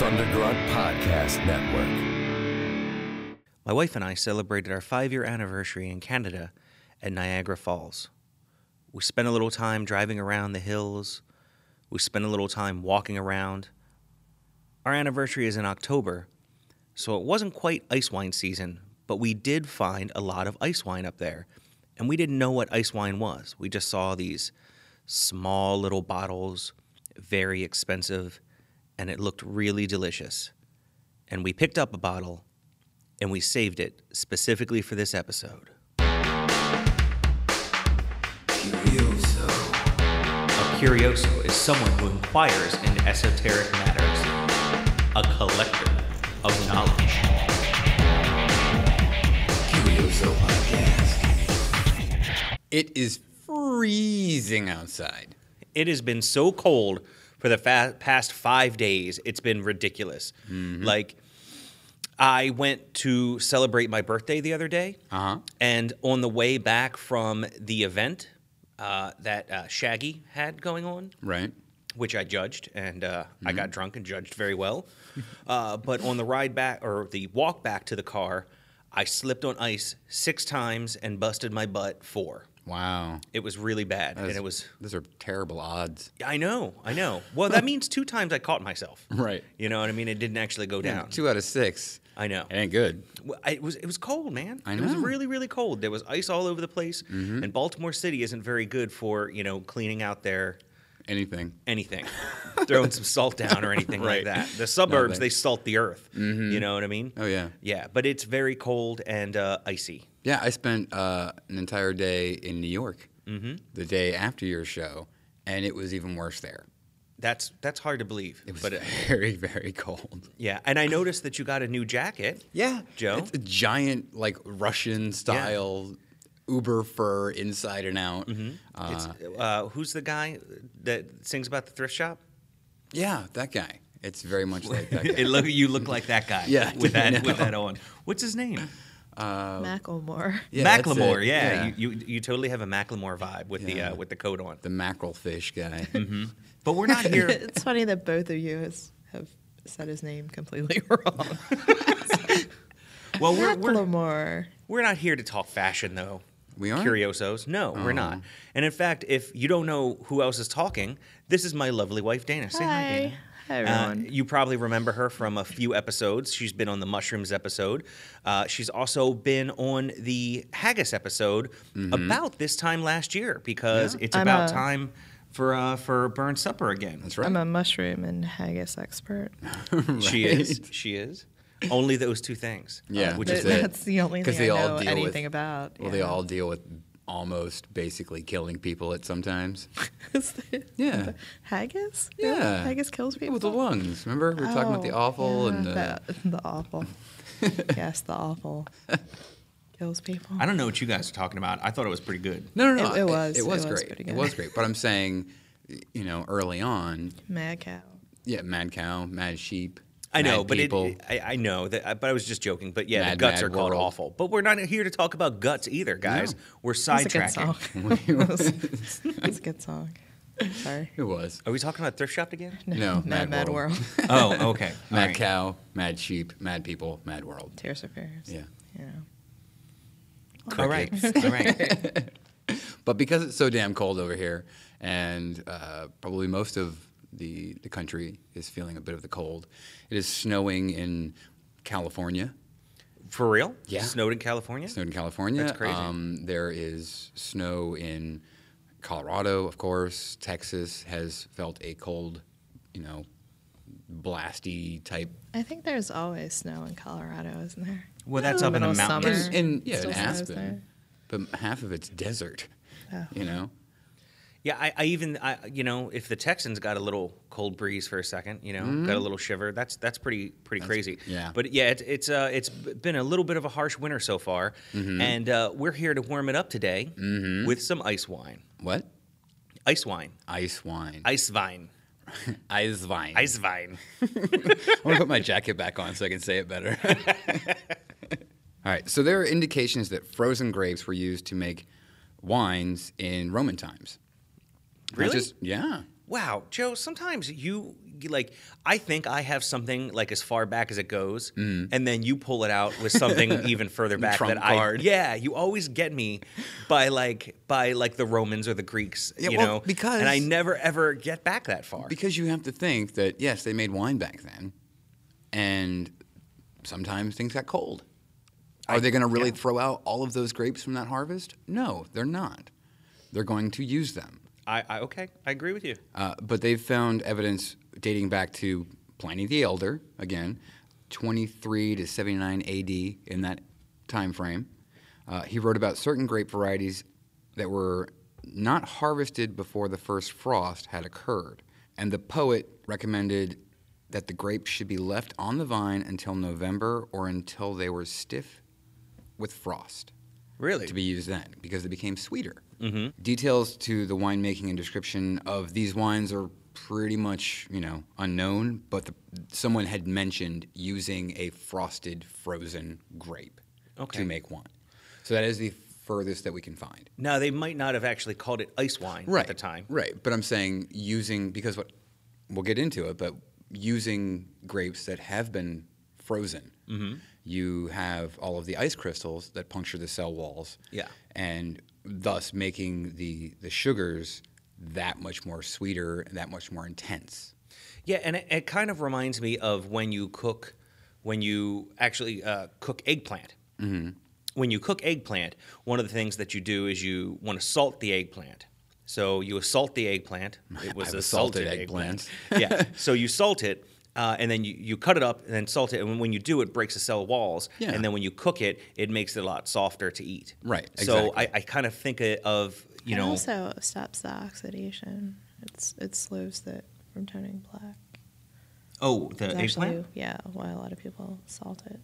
Thundergrunt Podcast Network. My wife and I celebrated our five year anniversary in Canada at Niagara Falls. We spent a little time driving around the hills. We spent a little time walking around. Our anniversary is in October, so it wasn't quite ice wine season, but we did find a lot of ice wine up there. And we didn't know what ice wine was. We just saw these small little bottles, very expensive, and it looked really delicious. And we picked up a bottle and we saved it specifically for this episode. A curioso is someone who inquires into esoteric matters, a collector of knowledge. Curioso Podcast. It is freezing outside. It has been so cold for the fa- past five days. It's been ridiculous. Like, I went to celebrate my birthday the other day, Uh-huh. and on the way back from the event uh, that uh, Shaggy had going on, Right. which I judged, and uh, I got drunk and judged very well. uh, but on the ride back or the walk back to the car, I slipped on ice six times and busted my butt four. Wow. It was really bad, and That's- it was. Those are terrible odds. I know, I know. Well, that means two times I caught myself. Right. You know what I mean? It didn't actually go down. Two out of six. I know. It ain't good. Well, It was it was cold, man. I It was know. Mm-hmm. really really cold. There was ice all over the place, and Baltimore City isn't very good for you know cleaning out their Anything. anything, throwing some salt down or anything Right. like that. The suburbs they- they salt the earth. You know what I mean? Oh, yeah. Yeah, but it's very cold and uh, icy. Yeah, I spent uh, an entire day in New York Mm-hmm. the day after your show, and it was even worse there. That's that's hard to believe. It was but uh, very, very cold. yeah, and I noticed that you got a new jacket. Yeah, Joe? It's a giant, like Russian style Uber fur inside and out. Uh, It's, uh, who's the guy that sings about the thrift shop? yeah, that guy. It's very much like that guy. it look you look like that guy. Yeah, with that with that on. What's his name? Macklemore. Yeah, Macklemore. it. Yeah, You, you you totally have a Macklemore vibe with the uh, with the coat on. the mackerel fish guy. But we're not here. it's funny that both of you has, have said his name completely wrong. well, we're, we're we're not here to talk fashion though. We aren't? Curiosos. No, we're not. And in fact, if you don't know who else is talking, this is my lovely wife Dana. Say hi, Dana. Hi. Hi, Uh, you probably remember her from a few episodes. She's been on the mushrooms episode. Uh, she's also been on the haggis episode about this time last year because Yeah. it's I'm about a- time for uh, for Burns supper again. That's right. I'm a mushroom and haggis expert. She is. She is. Only those two things. Yeah, which is Th- it. That's the only thing they I all know deal with- anything about. Well, they all deal with almost basically killing people at sometimes. Yeah. haggis? Yeah. Haggis kills people. With the lungs. Remember? We were talking about the Oh, offal yeah, and the. the, the offal. yes, the offal kills people. I don't know what you guys are talking about. I thought it was pretty good. No, no, no. It- it was- It was it was great. pretty It was great. But I'm saying, you know, early on, Mad cow. yeah, mad cow, mad sheep. I know, but it, I, I know that, but I was just joking. But yeah, the guts mad are called world. offal. But we're not here to talk about guts either, guys. No. We're That's a good song. sidetracking. That's a good song. Sorry. it was. Are we talking about thrift shop again? No, Mad Mad Mad World. World. oh, okay. Mad All right. cow, mad sheep, mad people, mad world. Tears of Fears. Yeah. You know. All right. All right. But because it's so damn cold over here, and uh, probably most of the the country is feeling a bit of the cold, it is snowing in California. For real? Yeah. Snowed in California? Snowed in California. That's crazy. Um, there is snow in Colorado, of course. Texas has felt a cold, you know, blasty type. I think there's always snow in Colorado, isn't there? Well, that's up in the Middle mountains. In, in yeah, Still in Aspen, but half of it's desert. Oh. You know. Yeah, I, I even, I, you know, if the Texans got a little cold breeze for a second, you know, got a little shiver, that's that's pretty pretty crazy. yeah. But yeah, it's it's uh, it's been a little bit of a harsh winter so far, and uh, we're here to warm it up today with some ice wine. What? Ice wine, Ice wine. ice wine, Ice wine. ice wine. I'm gonna put my jacket back on so I can say it better. All right. So there are indications that frozen grapes were used to make wines in Roman times. Really? just- yeah. Wow, Joe. Sometimes you like I think I have something like as far back as it goes, mm. and then you pull it out with something even further back trump that card. I yeah. You always get me by like by like the Romans or the Greeks, Yeah, you well, know, because- and I never ever get back that far. Because you have to think that yes, they made wine back then, and sometimes things got cold. Are I- they going to really yeah. throw out all of those grapes from that harvest? No, they're not. They're going to use them. I, I okay, I agree with you. Uh, but they've found evidence dating back to Pliny the Elder, again, 23 to 79 AD in that time frame. Uh, he wrote about certain grape varieties that were not harvested before the first frost had occurred. And the poet recommended that the grapes should be left on the vine until November or until they were stiff with frost Really, to be used then because they became sweeter. Hmm Details to the winemaking and description of these wines are pretty much, you know, unknown, but the, someone had mentioned using a frosted frozen grape Okay. to make wine. So that is the furthest that we can find. Now they might not have actually called it ice wine right, at the time. Right, but I'm saying using because what we'll get into it, but using grapes that have been frozen, Mm-hmm. you have all of the ice crystals that puncture the cell walls, Yeah. and thus making the the sugars that much more sweeter and that much more intense. Yeah, and it, it kind of reminds me of when you cook, when you actually uh, cook eggplant. Mm-hmm. When you cook eggplant, one of the things that you do is you want to salt the eggplant. So you salt the eggplant. It was I've a assaulted salted eggplant. eggplants. yeah. So you salt it, uh, and then you, you cut it up and then salt it. And when, when you do, it breaks the cell walls. Yeah. And then when you cook it, it makes it a lot softer to eat. Right, So. I, I kind of think of you it know also stops the oxidation. It's it slows it from turning black. oh the It's eggplant. actually yeah, why a lot of people salt it.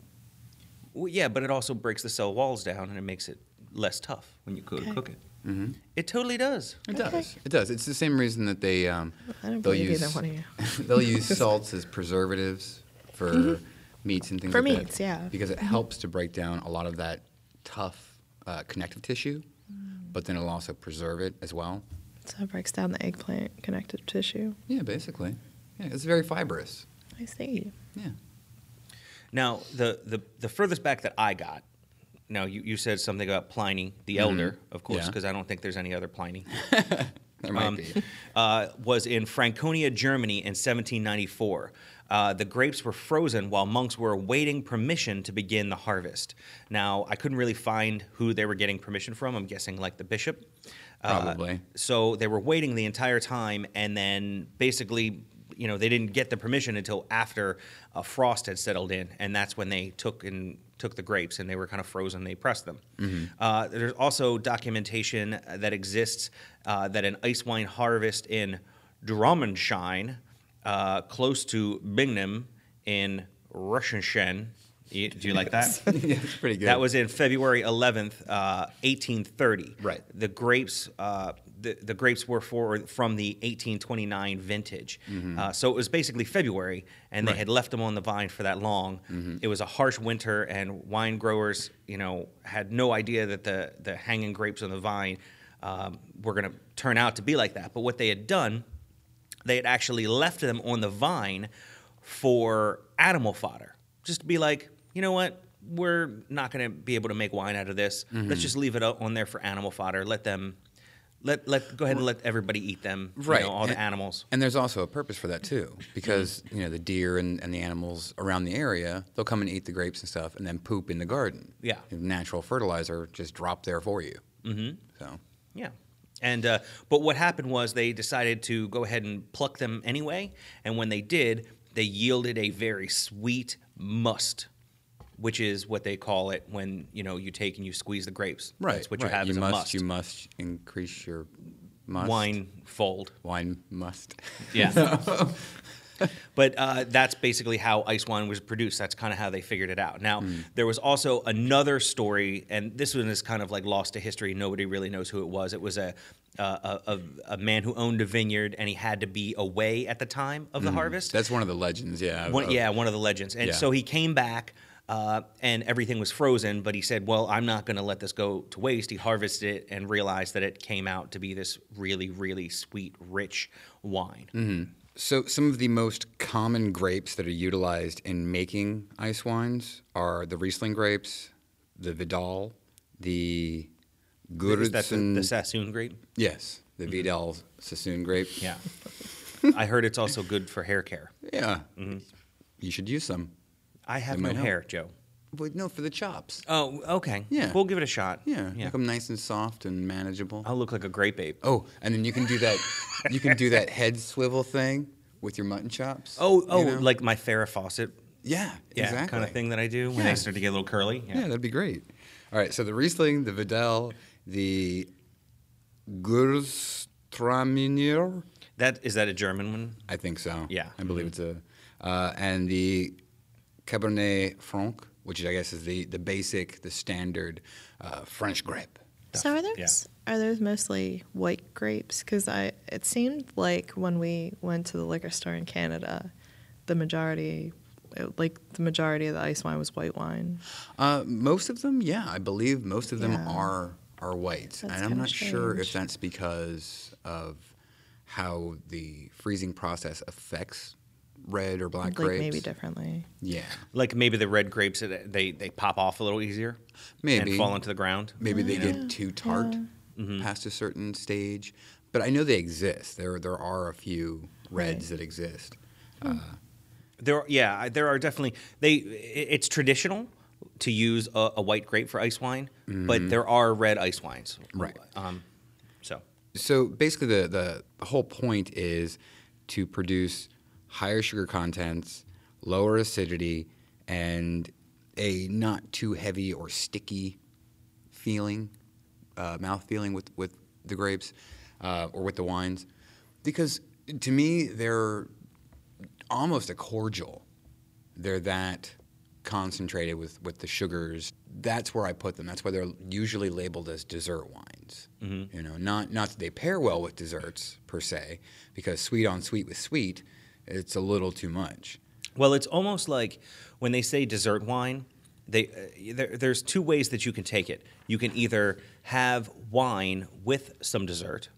Well, yeah, but it also breaks the cell walls down and it makes it less tough when you go to Okay. cook it. Mm-hmm. It totally does. It Okay. does. It does. It's the same reason that they um, I don't they'll use one of you. they'll use salts as preservatives for meats and things For like meats, that. yeah. Because it helps to break down a lot of that tough uh, connective tissue, but then it'll also preserve it as well. So it breaks down the eggplant connective tissue. Yeah, basically. Yeah, it's very fibrous. I see. Yeah. Now, the, the, the furthest back that I got, now you, you said something about Pliny the Elder, of course, Yeah. because I don't think there's any other Pliny, There might um, be. uh, was in Franconia, Germany in 1794. Uh, the grapes were frozen while monks were awaiting permission to begin the harvest. Now, I couldn't really find who they were getting permission from. I'm guessing like the bishop. Uh, Probably. so they were waiting the entire time, and then basically, you know, they didn't get the permission until after a frost had settled in, and that's when they took and took the grapes, and they were kind of frozen. They pressed them. Uh, there's also documentation that exists uh, that an ice wine harvest in Drommenshine, uh, close to Binghamton in Russian. Do you like that? yeah, it's pretty good. That was in February 11th, uh, 1830. Right. The grapes, uh, the, the grapes were for from the 1829 vintage. Uh, so it was basically February, and they Mm-hmm. Right. Mm-hmm. had left them on the vine for that long. It was a harsh winter, and wine growers, you know, had no idea that the the hanging grapes on the vine um, were going to turn out to be like that. But what they had done they had actually left them on the vine for animal fodder. Just to be like, you know what? We're not going to be able to make wine out of this. Mm-hmm. Let's just leave it on there for animal fodder. Let them, let let go ahead and let everybody eat them. you Right. know, all the animals. And there's also a purpose for that too, because Mm-hmm. you know the deer and, and the animals around the area, they'll come and eat the grapes and stuff, and then poop in the garden. Yeah. natural fertilizer just drop there for you. Mm-hmm. So Yeah. And uh, but what happened was they decided to go ahead and pluck them anyway, and when they did, they yielded a very sweet must, which is what they call it when you know you take and you squeeze the grapes. right, That's what right. you have you as must, a must. You must increase your must. Wine fold. Wine must. Yeah. but uh, that's basically how ice wine was produced. That's kind of how they figured it out. Now, there was also another story, and this one is kind of like lost to history. Nobody really knows who it was. It was a uh, a, a, man who owned a vineyard, and he had to be away at the time of the harvest. That's one of the legends. Yeah. One, yeah, one of the legends. And Yeah. so he came back Uh, and everything was frozen, but he said, Well, I'm not going to let this go to waste. He harvested it and realized that it came out to be this really, really sweet, rich wine. Mm-hmm. So, some of the most common grapes that are utilized in making ice wines are the Riesling grapes, the Vidal, the Is that the, the Sassoon grape? yes, the mm-hmm. Vidal Sassoon grape. Yeah. I heard it's also good for hair care. Yeah. Mm-hmm. You should use some. I have It no might help. hair, Joe. But no, for the chops. Oh, okay. Yeah. We'll give it a shot. Yeah, Yeah. make them nice and soft and manageable. I'll look like a grape ape. Oh, and then you can do that. you can do that head swivel thing with your mutton chops. Oh, you oh, know? like my Farrah Fawcett yeah, yeah, exactly. kind of thing that I do when Yeah. they start to get a little curly. Yeah. that'd be great. All right, so the Riesling, the Vidal, the Gewürztraminer, That is that a German one? I think so. Yeah. I believe it's a, uh, and the Cabernet Franc, which I guess is the the basic, the standard uh, French grape. So are those Yeah. are those mostly white grapes? Because I it seemed like when we went to the liquor store in Canada, the majority, like the majority of the ice wine was white wine. Uh, most of them, yeah, I believe most of them Yeah. are are whites, That's and I'm kinda not sure if that's because of how the freezing process affects red or black like grapes. maybe differently. Yeah, Like maybe the red grapes uh, they they pop off a little easier, Maybe. and fall into the ground. maybe they Yeah, get too tart Mm-hmm. past a certain stage, but I know they exist. There there are a few reds Right. that exist. There, yeah, there are definitely they. It's traditional to use a, a white grape for ice wine, but there are red ice wines. Mm-hmm. Right. Um, so So basically, the, the whole point is to produce higher sugar contents, lower acidity, and a not too heavy or sticky feeling, uh, mouth feeling with, with the grapes uh, or with the wines. Because to me, they're almost a cordial. They're that concentrated with, with the sugars. That's where I put them. That's why they're usually labeled as dessert wines. You know, not not that they pair well with desserts per se, because sweet on sweet with sweet, it's a little too much. Well, it's almost like when they say dessert wine, they uh, there, there's two ways that you can take it. You can either have wine with some dessert,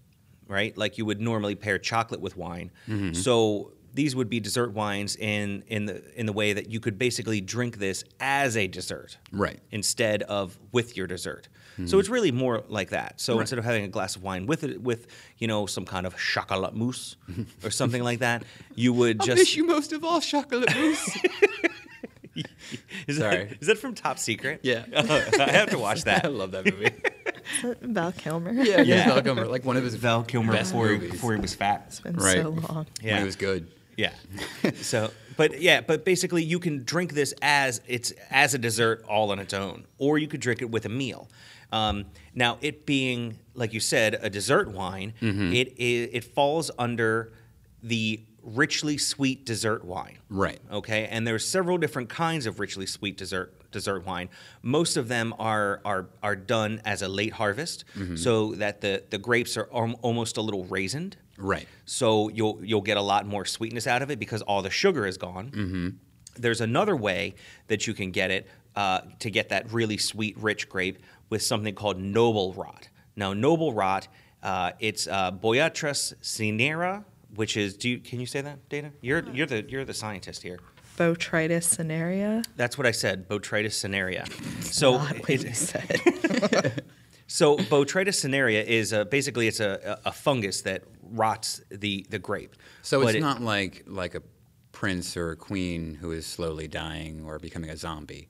right? Like you would normally pair chocolate with wine. So these would be dessert wines in in the in the way that you could basically drink this as a dessert, Right. Instead of with your dessert. So it's really more like that. So Right. instead of having a glass of wine with it, with you know some kind of chocolate mousse or something like that, you would just I miss you most of all, chocolate mousse. Is Sorry. That, is that from Top Secret? Yeah. I have to watch that. I love that movie. Val Kilmer? yeah, Yeah. Val Kilmer, like one of his Val Kilmer best before he, movies. before he was fat. It's been Right. so long. Yeah. when it was good. Yeah. so, but yeah, but basically, you can drink this as it's as a dessert all on its own, or you could drink it with a meal. Um, now, it being like you said, a dessert wine, Mm-hmm. it i- it falls under the richly sweet dessert wine. Right. Okay, and there's several different kinds of richly sweet dessert dessert wine. Most of them are are are done as a late harvest, Mm-hmm. so that the the grapes are al- almost a little raisined. Right. So you'll you'll get a lot more sweetness out of it because all the sugar is gone. Mm-hmm. There's another way that you can get it uh, to get that really sweet, rich grape with something called noble rot. Now, noble rot, uh, it's uh, Boyatras cinera, which is. Do you, can you say that, Dana? You're you're the you're the scientist here. Botrytis cinerea. That's what I said, Botrytis cinerea. So Not what it- you said. So Botrytis cinerea is uh, basically it's a, a a fungus that rots the the grape. So But it's it- not like like a prince or a queen who is slowly dying or becoming a zombie.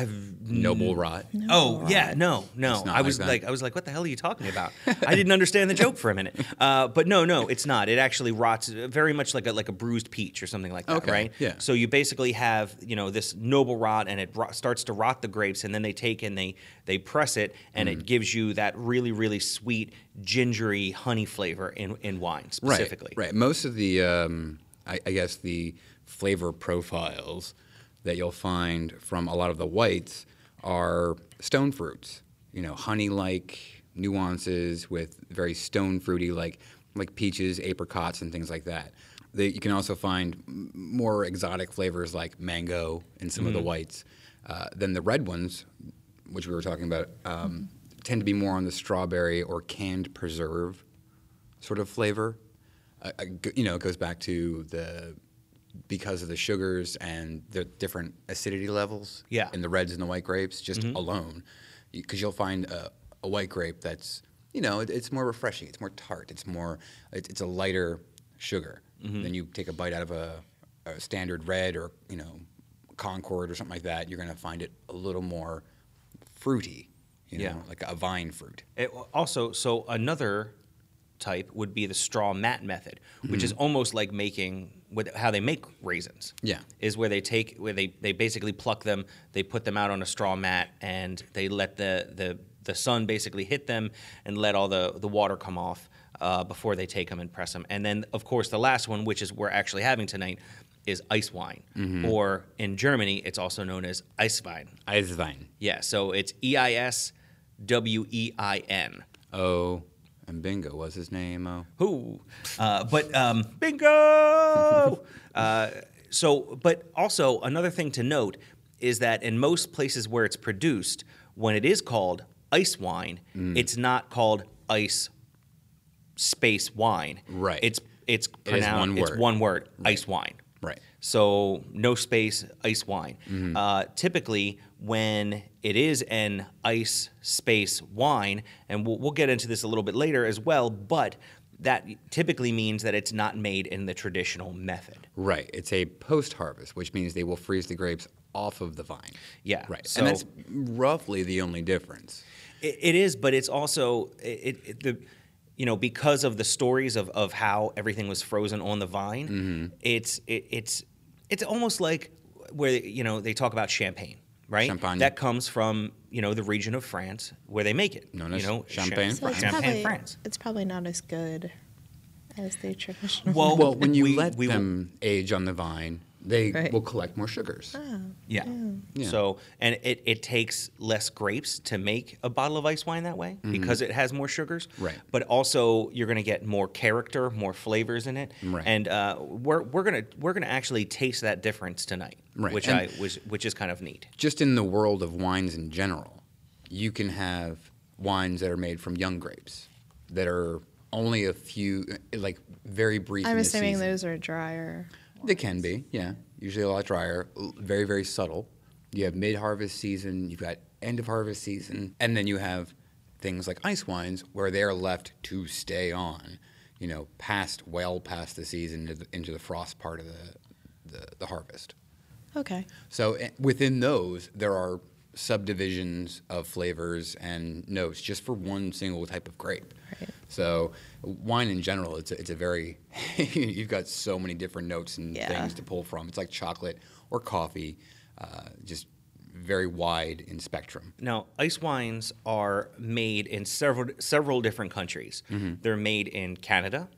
I've Noble rot. Oh yeah, no, no. I was that. like, I was like, what the hell are you talking about? I didn't understand the joke for a minute. Uh, but no, no, it's not. It actually rots very much like a like a bruised peach or something like that, Okay, right? yeah. So you basically have you know this noble rot, and it rot, starts to rot the grapes, and then they take and they they press it, and Mm. it gives you that really really sweet gingery honey flavor in in wine specifically. Right, right. Most of the, um, I, I guess, the flavor profiles that you'll find from a lot of the whites are stone fruits. You know, honey-like nuances with very stone fruity, like like peaches, apricots, and things like that. They, you can also find more exotic flavors like mango in some of the whites. Uh, then the red ones, which we were talking about, um, tend to be more on the strawberry or canned preserve sort of flavor. Uh, uh, you know, it goes back to the because of the sugars and the different acidity levels Yeah. in the reds and the white grapes just mm-hmm. alone. Because you'll find a, a white grape that's, you know, it, it's more refreshing, it's more tart, it's more, it, it's a lighter sugar. Mm-hmm. Then you take a bite out of a, a standard red or, you know, Concord or something like that, you're going to find it a little more fruity, you know, Yeah. like a vine fruit. It, also, so another type would be the straw mat method, which is almost like making with how they make raisins. Yeah. is where they take where they they basically pluck them, they put them out on a straw mat, and they let the the the sun basically hit them and let all the the water come off uh, before they take them and press them. And then, of course, the last one, which is we're actually having tonight, is ice wine, or in Germany, it's also known as Eiswein. Eiswein. Yeah, so it's E I S W E I N. Oh, and Bingo was his name. Oh. Who? Uh, but um, bingo. uh, so, but also another thing to note is that in most places where it's produced, when it is called ice wine, it's not called ice space wine. Right. It's it's pronounced. one It's one word. Ice wine. Right. So no space, ice wine. Uh, typically, when it is an ice space wine, and we'll, we'll get into this a little bit later as well, but that typically means that it's not made in the traditional method. Right. It's a post harvest, which means they will freeze the grapes off of the vine. Yeah, Right. so- and that's roughly the only difference. It, it is, but it's also it, it the you know because of the stories of, of how everything was frozen on the vine. Mm-hmm. It's it, it's it's almost like where you know they talk about champagne, right? Champagne. That comes from you know the region of France where they make it. Known you as know, Champagne, So it's Champagne, probably France. it's probably not as good as the traditional. Well, Well, when you we- let we will- them age on the vine, they Right. will collect more sugars. Yeah. Yeah. So, and it, it takes less grapes to make a bottle of ice wine that way because it has more sugars. Mm-hmm. Right. But also, you're going to get more character, more flavors in it. Right. And uh, we're, we're gonna we're gonna actually taste that difference tonight, Right. which And- I was which is kind of neat. Just in the world of wines in general, you can have wines that are made from young grapes that are only a few, like very brief. I'm in assuming season. those are drier. They can be, yeah. Usually a lot drier, very, very subtle. You have mid harvest season, you've got end of harvest season, and then you have things like ice wines where they're left to stay on, you know, past, well past the season into the, into the frost part of the, the, the harvest. Okay. So eh, within those, there are subdivisions of flavors and notes just for one single type of grape. Right. So wine in general, it's a, it's a very you've got so many different notes and Yeah. things to pull from. It's like chocolate or coffee, uh, just very wide in spectrum. Now, ice wines are made in several several different countries. Mm-hmm. They're made in Canada,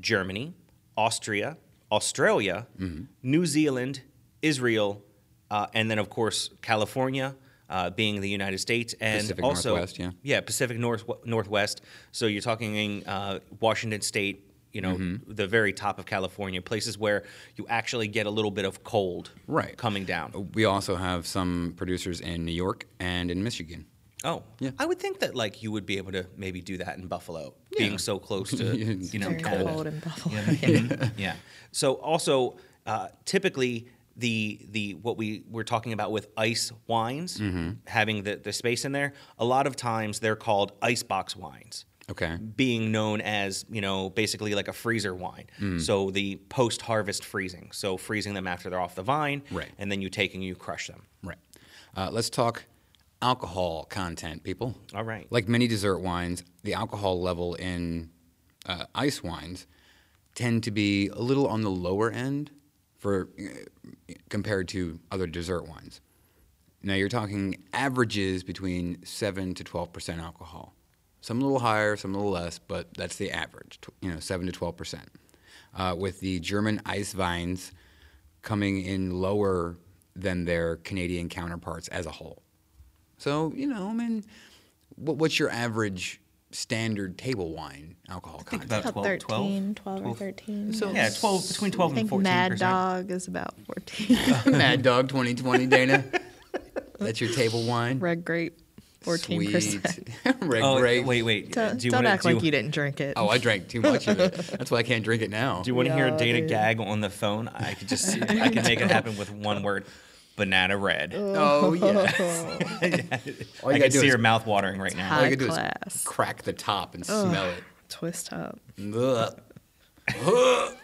Germany, Austria, Australia, Mm-hmm. New Zealand, Israel, uh, and then of course California, uh, being the United States, and Pacific also Northwest, yeah. yeah, Pacific North Northwest. So you're talking uh, Washington State. You know, Mm-hmm. the very top of California, places where you actually get a little bit of cold Right. coming down. We also have some producers in New York and in Michigan. Oh, Yeah. I would think that like you would be able to maybe do that in Buffalo, Yeah. being so close to you know Very Canada. cold in Buffalo. Yeah. yeah. So also, uh, typically the the what we we're talking about with ice wines, having the the space in there. A lot of times they're called icebox wines. Okay. Being known as, you know, basically like a freezer wine. Mm. So the post harvest freezing. So freezing them after they're off the vine. Right. And then you take and you crush them. Right. Uh, let's talk alcohol content, people. All right. Like many dessert wines, the alcohol level in uh, ice wines tend to be a little on the lower end for uh, compared to other dessert wines. Now you're talking averages between seven to twelve percent alcohol. Some a little higher, some a little less, but that's the average. You know, seven to twelve percent. Uh, with the German ice vines coming in lower than their Canadian counterparts as a whole. So, you know, I mean, what, what's your average standard table wine alcohol think content. about About 12, 13, 12, 12. or 13. So- Yeah, 12 between 12 I and 14 Mad percent. Dog is about 14. Mad Dog 2020, Dana. That's your table wine. Red Grape, 14%. Sweet. Red Oh, grape. wait, wait. Don't, do you don't wanna, act do like you, you didn't drink it. Oh, I drank too much of it. That's why I can't drink it now. Do you want to hear Yeah, Dana dude. gag on the phone? I could just I can make it happen with one word: banana red. Oh yeah. All I you can see is her mouth watering right now. all you High gotta do is class. crack the top and smell it. Twist up. Ugh. Ugh.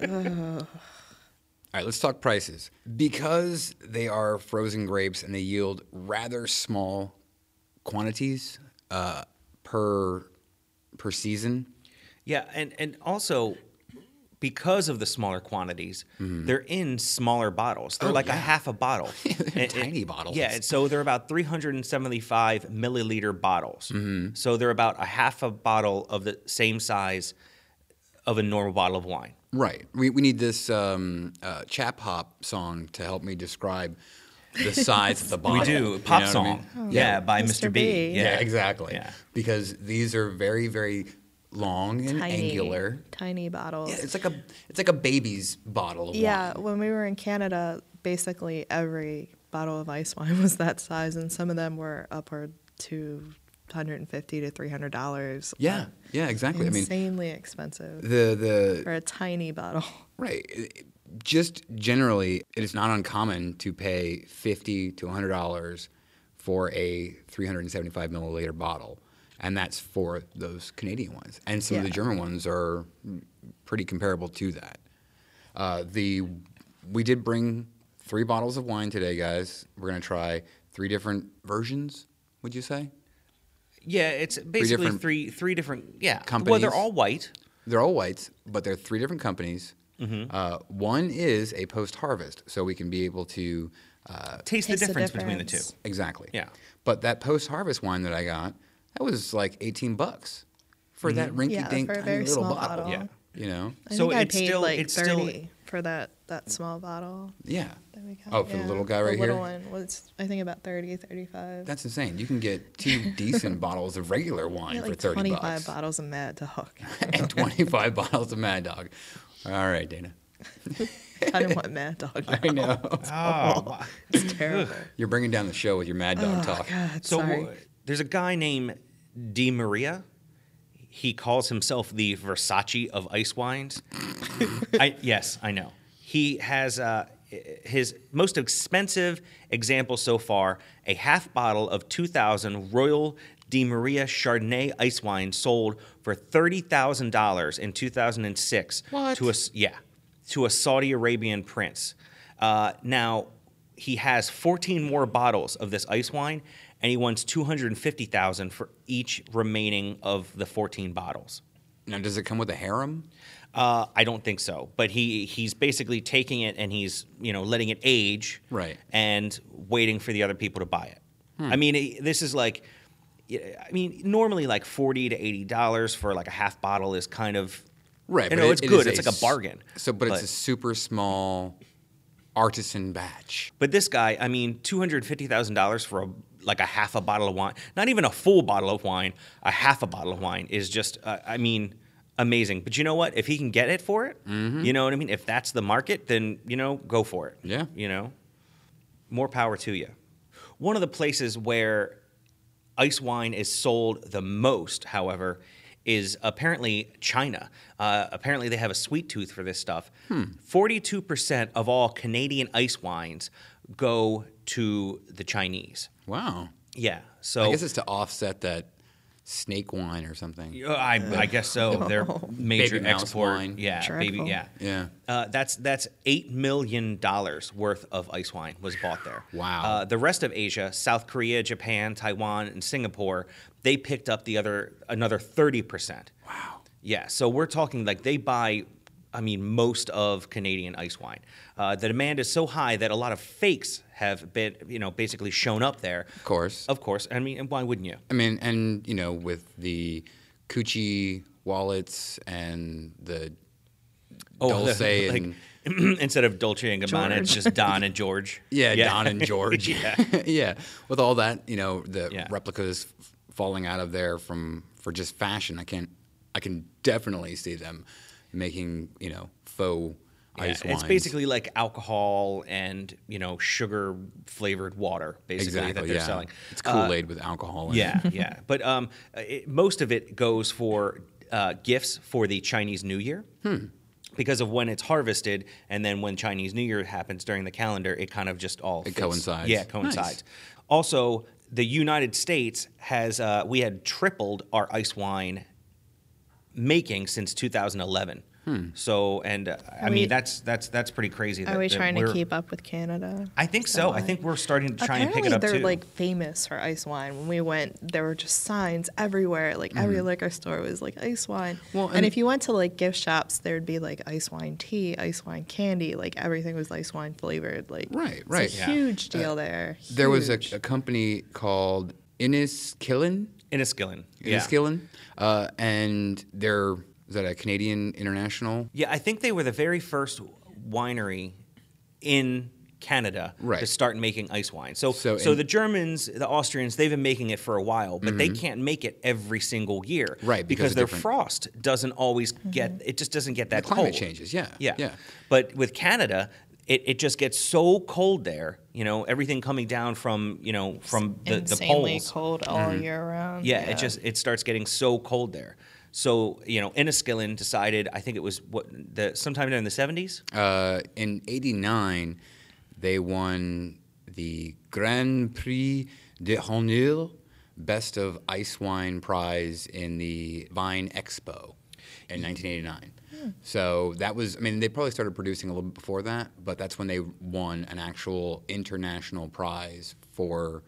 All right, let's talk prices. Because they are frozen grapes and they yield rather small quantities uh, per per season. Yeah, and and also because of the smaller quantities, they're in smaller bottles. They're. Oh, like a half a bottle. They're And- tiny and- bottles. Yeah, so they're about 375 milliliter bottles. Mm-hmm. So they're about a half a bottle of the same size of a normal bottle of wine. Right. We, we need this um, uh, chap hop song to help me describe the size of the bottle. We do You pop know what I song. mean? Yeah, by Mr. Mr. B. B. Yeah, Yeah, exactly. Yeah. Because these are very, very long and Tiny, angular. tiny bottles. Yeah, it's like a it's like a baby's bottle of Yeah, wine. when we were in Canada, basically every bottle of ice wine was that size, and some of them were upward to 150 to 300 dollars. Yeah, yeah, exactly. I mean, insanely expensive the the for a tiny bottle. Right. Just generally, it is not uncommon to pay fifty to hundred dollars for a three hundred and seventy-five milliliter bottle, and that's for those Canadian ones. And some of the German ones are pretty comparable to that. Uh, the we did bring three bottles of wine today, guys. We're gonna try three different versions. Would you say? Yeah, it's basically different three three different yeah. companies. Well, companies. they're all white. They're all whites, but they're three different companies. Mm-hmm. Uh, one is a post-harvest, so we can be able to uh, Taste, Taste the the difference between the two. Exactly. Yeah. But that post-harvest wine that I got, that was like 18 bucks for that rinky-dink for a tiny very little small bottle. bottle. Yeah. You know? I So think I paid still- like it's 30 still- for that that small bottle. Yeah. That we got. Oh, for the little guy right the little here? one was I think about 30, 35. That's insane. You can get two decent bottles of regular wine got for like 30 25 bucks. bottles of Mad Dog. and 25 bottles of Mad Dog. All right, Dana. I don't want Mad Dog. I know. Oh, It's terrible. You're bringing down the show with your Mad Dog Oh, talk. God, So sorry. uh, there's a guy named DeMaria. He calls himself the Versace of ice wines. I, yes, I know. He has uh, his most expensive example so far: a half bottle of 2000 Royal DeMaria Chardonnay ice wine sold for thirty thousand dollars in 2006 What? to a yeah to a Saudi Arabian prince. Uh, now he has 14 more bottles of this ice wine, and he wants 250,000 for each remaining of the 14 bottles. Now, does it come with a harem? Uh, I don't think so, but he he's basically taking it and he's you know letting it age, Right. and waiting for the other people to buy it. I mean, it- this is like, I mean, normally like forty to eighty dollars for like a half bottle is kind of Right. You but know, it- it's it good. It's like a bargain. So, but, it's a super small artisan batch. But this guy, I mean, two hundred fifty thousand dollars for a like a half a bottle of wine, not even a full bottle of wine, a half a bottle of wine is just, uh, I mean, amazing. But you know what? If he can get it for it, you know what I mean. If that's the market, then you know, go for it. Mm-hmm. Yeah. you know, more power to you. One of the places where ice wine is sold the most, however, is apparently China. Uh, apparently, they have a sweet tooth for this stuff. Hmm. Forty-two percent of all Canadian ice wines go to the Chinese. Wow. Yeah, so I guess it's to offset that snake wine or something. Uh, I, I guess so. They're major Baby export. wine. Yeah, baby. Yeah, Yeah. Uh, that's that's eight million dollars worth of ice wine was bought there. Wow. Uh, the rest of Asia, South Korea, Japan, Taiwan, and Singapore, they picked up the other another thirty percent. Wow. Yeah, so we're talking like they buy, I mean, most of Canadian ice wine. Uh, the demand is so high that a lot of fakes have been, you know, basically shown up there. Of course. Of course. I mean, and why wouldn't you? I mean, and you know, with the Coochie wallets and the Dulce the- like, and instead of Dolce and Gabbana, it's just Don and George. yeah, Don and George. yeah. yeah, with all that, you know, the Yeah. replicas f- falling out of there from for just fashion, I can I can definitely see them making you know faux Yeah, ice it's basically like alcohol and you know sugar flavored water, basically exactly that they're yeah. selling. It's Uh, Kool Aid with alcohol. In yeah, it. yeah. But um, it, most of it goes for uh, gifts for the Chinese New Year. Hmm. Because of when it's harvested, and then when Chinese New Year happens during the calendar, it kind of just all It fits. coincides. Yeah, it coincides. Also, the United States has uh, we had tripled our ice wine making since 2011. Hmm. So, and uh, I Are mean that's that's that's pretty crazy. That, Are we that trying to keep up with Canada? I think so. I think we're starting to try Apparently, and pick it up they're too. like famous for ice wine. When we went, there were just signs everywhere. Like every liquor store was like ice wine. Mm-hmm. Well, and, and- if you went to like gift shops, there'd be like ice wine tea, ice wine candy. Like everything was ice wine flavored. Like Right, it's right. a Yeah. huge deal there. There was a, a company called Inniskillin. Inniskillin. Yeah. Inniskillin, uh, and they're is that a Canadian international? Yeah, I think they were the very first winery in Canada to start making ice wine. So, so, So the Germans, the Austrians, they've been making it for a while, but they can't make it every single year, Mm-hmm. Right, because Because their different- frost doesn't always get it just doesn't get that The climate cold. changes, yeah, yeah, yeah. But with Canada. It, it just gets so cold there, you know. Everything coming down from, you know, from the, the insanely poles. cold all year round. Yeah, it just it starts getting so cold there. So you know, Inniskillin decided. I think it was what the sometime during the seventies. Uh, in '89, they won the Grand Prix de Honneur Best of Ice Wine Prize in the Vinexpo in 1989. So that was, I mean, they probably started producing a little bit before that, but that's when they won an actual international prize for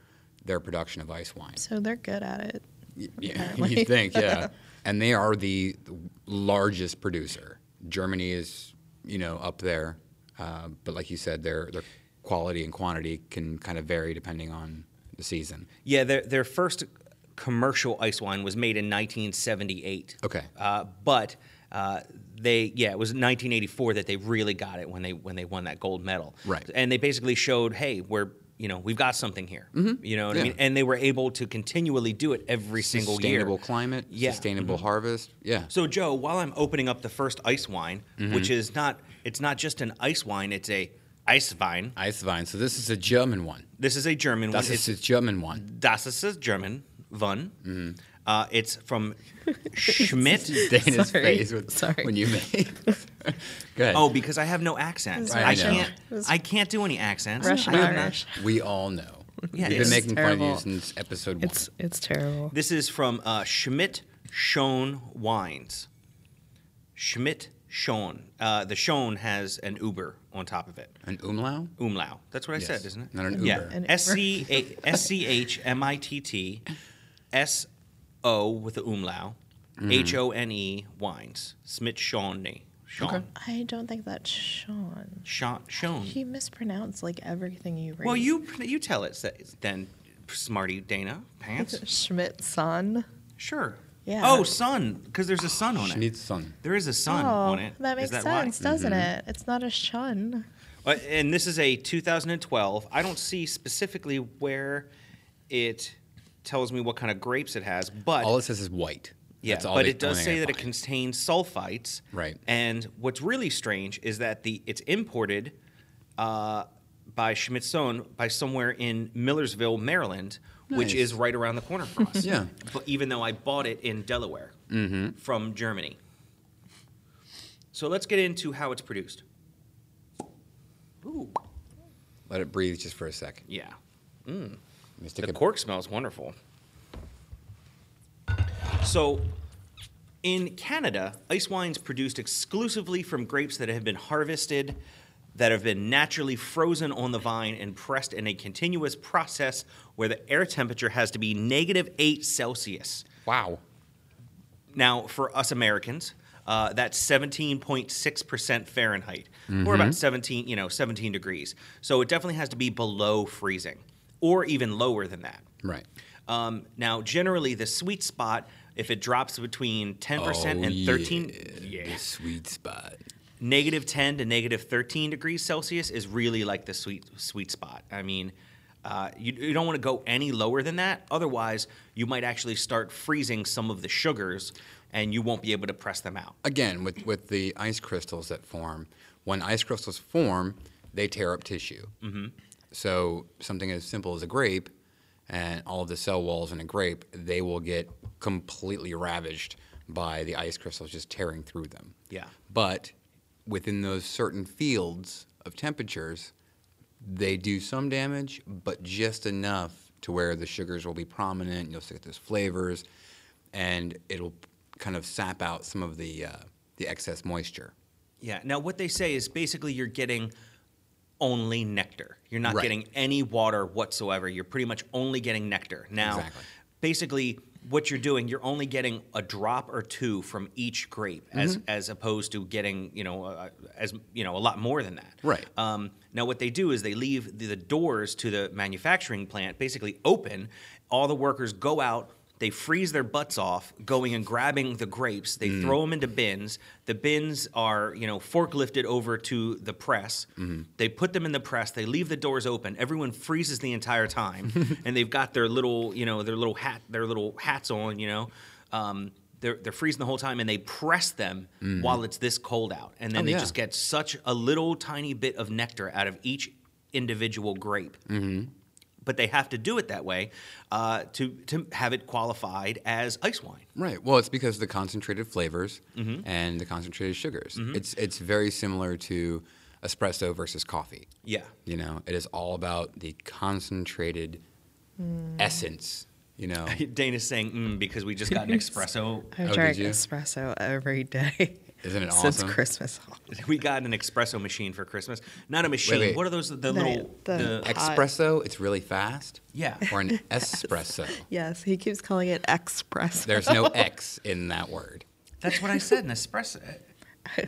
their production of ice wine. So they're good at it. Y- Yeah, apparently. you think, yeah. and they are the largest producer. Germany is, you know, up there, uh, but like you said, their their quality and quantity can kind of vary depending on the season. Yeah, their their first commercial ice wine was made in 1978. Okay. uh, but uh, they yeah, it was 1984 that they really got it when they when they won that gold medal. Right. and they basically showed, hey, we're you know we've got something here. Mm-hmm. You know what Yeah. I mean? And they were able to continually do it every single year. Sustainable climate, Yeah. sustainable mm-hmm. harvest. Yeah. So Joe, while I'm opening up the first ice wine, Mm-hmm. which is not it's not just an ice wine, it's a ice wine. Ice vine. So this is a German one. This is a German That's one. It's a German one. Das ist a German one. Mm-hmm. Uh, it's from Schmitt. Dana's Sorry. face with, Sorry. when you made. Go ahead. Oh, because I have no accents. Right, I I can't. I can't do any accents. Russian I have not- Irish. we all know. Yeah, We've been making fun of you since episode one. It's it's terrible. This is from uh, Schmitt Schoen Wines. Schmitt Schoen. Uh, the Schoen has an Uber on top of it. An umlau? Umlau. That's what I Yes. said, isn't it? Not an Yeah. Uber. An S C A- S C H M I T T S O with the umlau. Mm-hmm. H O N E wines. Schmitt Schoen. Schoen. Okay. I don't think that's Sean. Scha- Schoen. He mispronounced like everything you read. Well, you you tell it then, smarty Dana pants. Schmitt son. Sure. Yeah. Oh, sun, because there's a sun on it. Schnitzel. There is a sun oh, on it. That makes why? sense, doesn't Mm-hmm. it? It's not a shun. Uh, And this is a 2012. I don't see specifically where it tells me what kind of grapes it has, but All it says is white. yeah, That's all but they- it does say that it contains sulfites. Right. And what's really strange is that the it's imported uh, by Schmitt-Sohn by somewhere in Millersville, Maryland, which is right around the corner from us. Yeah. But even though I bought it in Delaware from Germany. So let's get into how it's produced. Ooh, Let it breathe just for a second. yeah. Stick The cork smells wonderful. So, in Canada, ice wine's produced exclusively from grapes that have been harvested, that have been naturally frozen on the vine and pressed in a continuous process where the air temperature has to be negative 8 Celsius. Wow. Now, for us Americans, uh, that's 17.6% Fahrenheit, or about 17, you know, 17 degrees. So it definitely has to be below freezing, or even lower than that. Right. Um, now, generally, the sweet spot, if it drops between 10% Oh, and 13, yeah. The sweet spot. negative 10 to negative 13 degrees Celsius is really like the sweet sweet spot. I mean, Uh, you, you don't want to go any lower than that. Otherwise, you might actually start freezing some of the sugars, and you won't be able to press them out. Again, with, with the ice crystals that form, when ice crystals form, they tear up tissue. Mm-hmm. So something as simple as a grape and all of the cell walls in a grape, they will get completely ravaged by the ice crystals just tearing through them. Yeah. But within those certain fields of temperatures, they do some damage, but just enough to where the sugars will be prominent. You'll get those flavors, and it'll kind of sap out some of the uh, the excess moisture. Yeah. Now, what they say is basically you're getting only nectar. You're not Right. getting any water whatsoever. You're pretty much only getting nectar. Now, Exactly. basically, what you're doing, you're only getting a drop or two from each grape, as Mm-hmm. as opposed to getting, you know, uh, as you know, a lot more than that. Right. Um, now, what they do is they leave the, the doors to the manufacturing plant basically open. All the workers go out. They freeze their butts off, going and grabbing the grapes. They throw them into bins. The bins are, you know, forklifted over to the press. They put them in the press. They leave the doors open. Everyone freezes the entire time, and they've got their little, you know, their little hat, their little hats on, you know. Um, they're, they're freezing the whole time, and they press them while it's this cold out, and then Oh, they yeah. just get such a little tiny bit of nectar out of each individual grape. Mm-hmm. But they have to do it that way uh, to to have it qualified as ice wine. Right. Well, it's because of the concentrated flavors Mm-hmm. and the concentrated sugars. It's it's very similar to espresso versus coffee. Yeah. You know, it is all about the concentrated essence. You know, Dana's saying mm, because we just got an espresso. I Oh, drink espresso every day. Isn't it Since awesome? Christmas. We got an espresso machine for Christmas. Not a machine. wait. What are those? The, The- little. the- the- espresso. It's really fast. yeah. Or an espresso. Yes, he keeps calling it espresso. There's no X in that word. That's what I said. An espresso.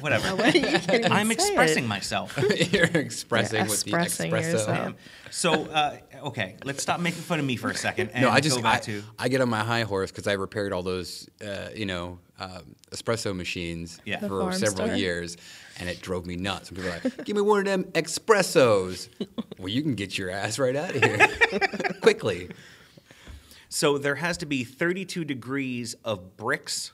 Whatever. Why you can't I'm say expressing it. myself. You're expressing with the expressing espresso. yourself. So, uh, okay, let's stop making fun of me for a second. And No, I just go back I, to. I get on my high horse because I repaired all those, uh, you know, um, espresso machines Yeah. For several store. years, and it drove me nuts. And people are like, "Give me one of them espressos." well, you can get your ass right out of here quickly. So there has to be 32 degrees of Brix,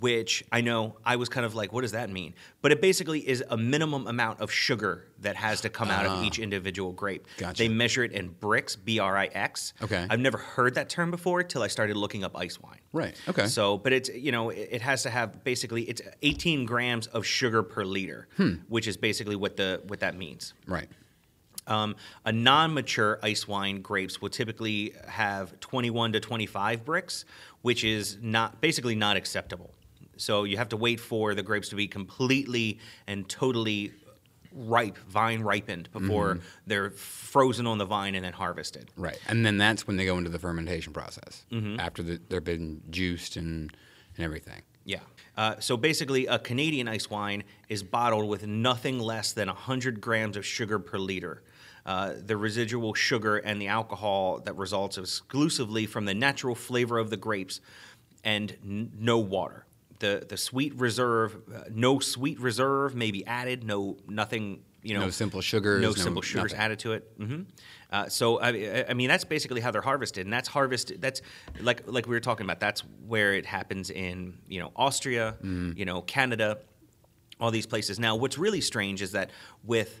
which I know I was kind of like, what does that mean? But it basically is a minimum amount of sugar that has to come out of each individual grape. Ah. Gotcha. They measure it in Brix, B R I X. Okay. I've never heard that term before till I started looking up ice wine. Right, okay. So, but it's you know it, it has to have basically it's 18 grams of sugar per liter, Hmm. which is basically what the what that means. Right. Um, a non-mature ice wine grapes will typically have 21 to 25 Brix, which is not basically not acceptable. So you have to wait for the grapes to be completely and totally ripe, vine ripened before they're frozen on the vine and then harvested. Right. And then that's when they go into the fermentation process Mm-hmm. after the, they've been juiced and and everything. Yeah. Uh, so basically, a Canadian ice wine is bottled with nothing less than 100 grams of sugar per liter. Uh, the residual sugar and the alcohol that results exclusively from the natural flavor of the grapes and n- no water. The, the sweet reserve, uh, no sweet reserve may be added, no nothing, you know. No simple sugars, No no simple sugars nothing. added to it. hmm Uh, so I, I mean, that's basically how they're harvested, and that's harvested. That's like like we were talking about. That's where it happens in you know Austria, Mm-hmm. you know Canada, all these places. Now, what's really strange is that with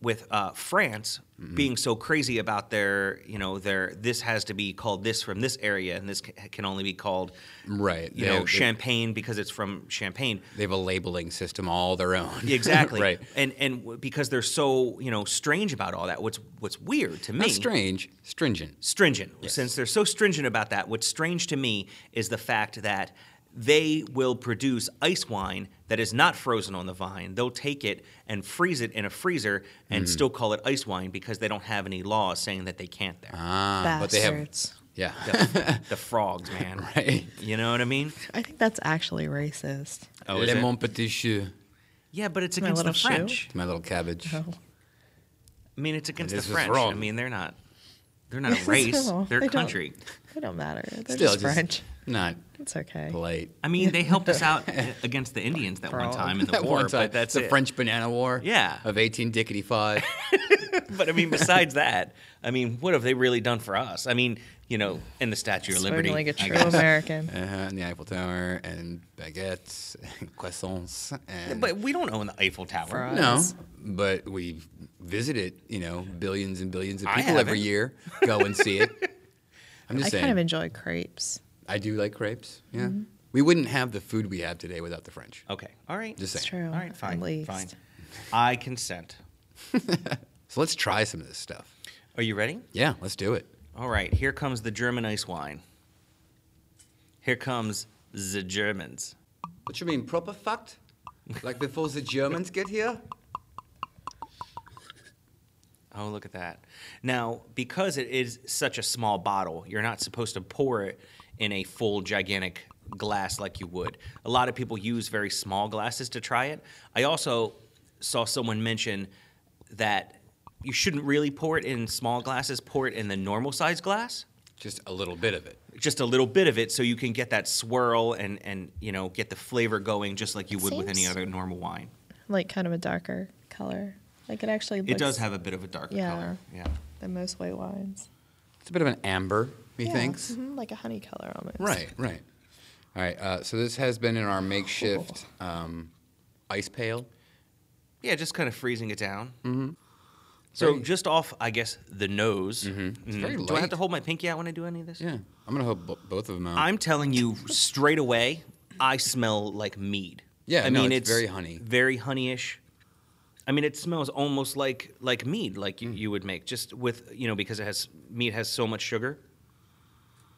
with uh, France Mm-hmm. being so crazy about their you know their this has to be called this from this area, and this can only be called Right. you They know they- champagne because it's from Champagne. They have a labeling system all their own. Exactly. right. And and because they're so you know strange about all that, what's what's weird to me? Not strange, stringent. Stringent. Since they're so stringent about that, what's strange to me is the fact that they will produce ice wine that is not frozen on the vine. They'll take it and freeze it in a freezer and Mm-hmm. still call it ice wine because they don't have any laws saying that they can't there. Ah, but they have Bastards. yeah. the, the frogs, man. right. You know what I mean? I think that's actually racist. Oh, is Le it? mon petit chou. Yeah, but it's My against the little shoe? French. My little cabbage. Oh. I mean, it's against the This is French. wrong. I mean, they're not. They're not a race. They're a country. They don't matter. They're Still, just French. not It's okay. polite. I mean, they helped us out against the Indians that one time in the That war, one time, but that's the it. French Banana War. Yeah. Of 18 dickety five. but I mean, besides that, I mean, what have they really done for us? I mean, you know, in the Statue of Liberty. like a I true guess. American. Uh-huh, and the Eiffel Tower and baguettes and croissants and But we don't own the Eiffel Tower. For us. no, but we visit it. You know, billions and billions of people every year go and see it. I'm just I saying. kind of enjoy crepes. I do like crepes. Yeah, Mm-hmm. we wouldn't have the food we have today without the French. Okay. All right. Just It's saying. true. All right. Fine. At least. Fine. I consent. So let's try some of this stuff. Are you ready? Yeah, let's do it. All right. Here comes the German ice wine. Here comes the Germans. What you mean, proper fact? Like before the Germans get here? Oh, look at that. Now, because it is such a small bottle, you're not supposed to pour it in a full, gigantic glass like you would. A lot of people use very small glasses to try it. I also saw someone mention that you shouldn't really pour it in small glasses, pour it in the normal size glass. Just a little bit of it. Just a little bit of it so you can get that swirl and, and you know, get the flavor going just like you It would with any other normal wine. Like kind of a darker color. Like it actually looks It does have a bit of a darker Yeah. color. Yeah. than most white wines. It's a bit of an amber, Yeah, methinks. mhm, like a honey color almost. Right, right. All right, uh, so this has been in our makeshift um, ice pail. Yeah, just kind of freezing it down. Mm-hmm. So Very- just off, I guess, the nose. Mhm. It's very Do I have to hold my pinky out when I do any of this? Yeah, I'm gonna hold bo- both of them out. I'm telling you straight away, I smell like mead. Yeah, I no, mean it's very honey. very honeyish. I mean, it smells almost like like mead, like Mm. you, you would make, just with you know because it has mead has so much sugar.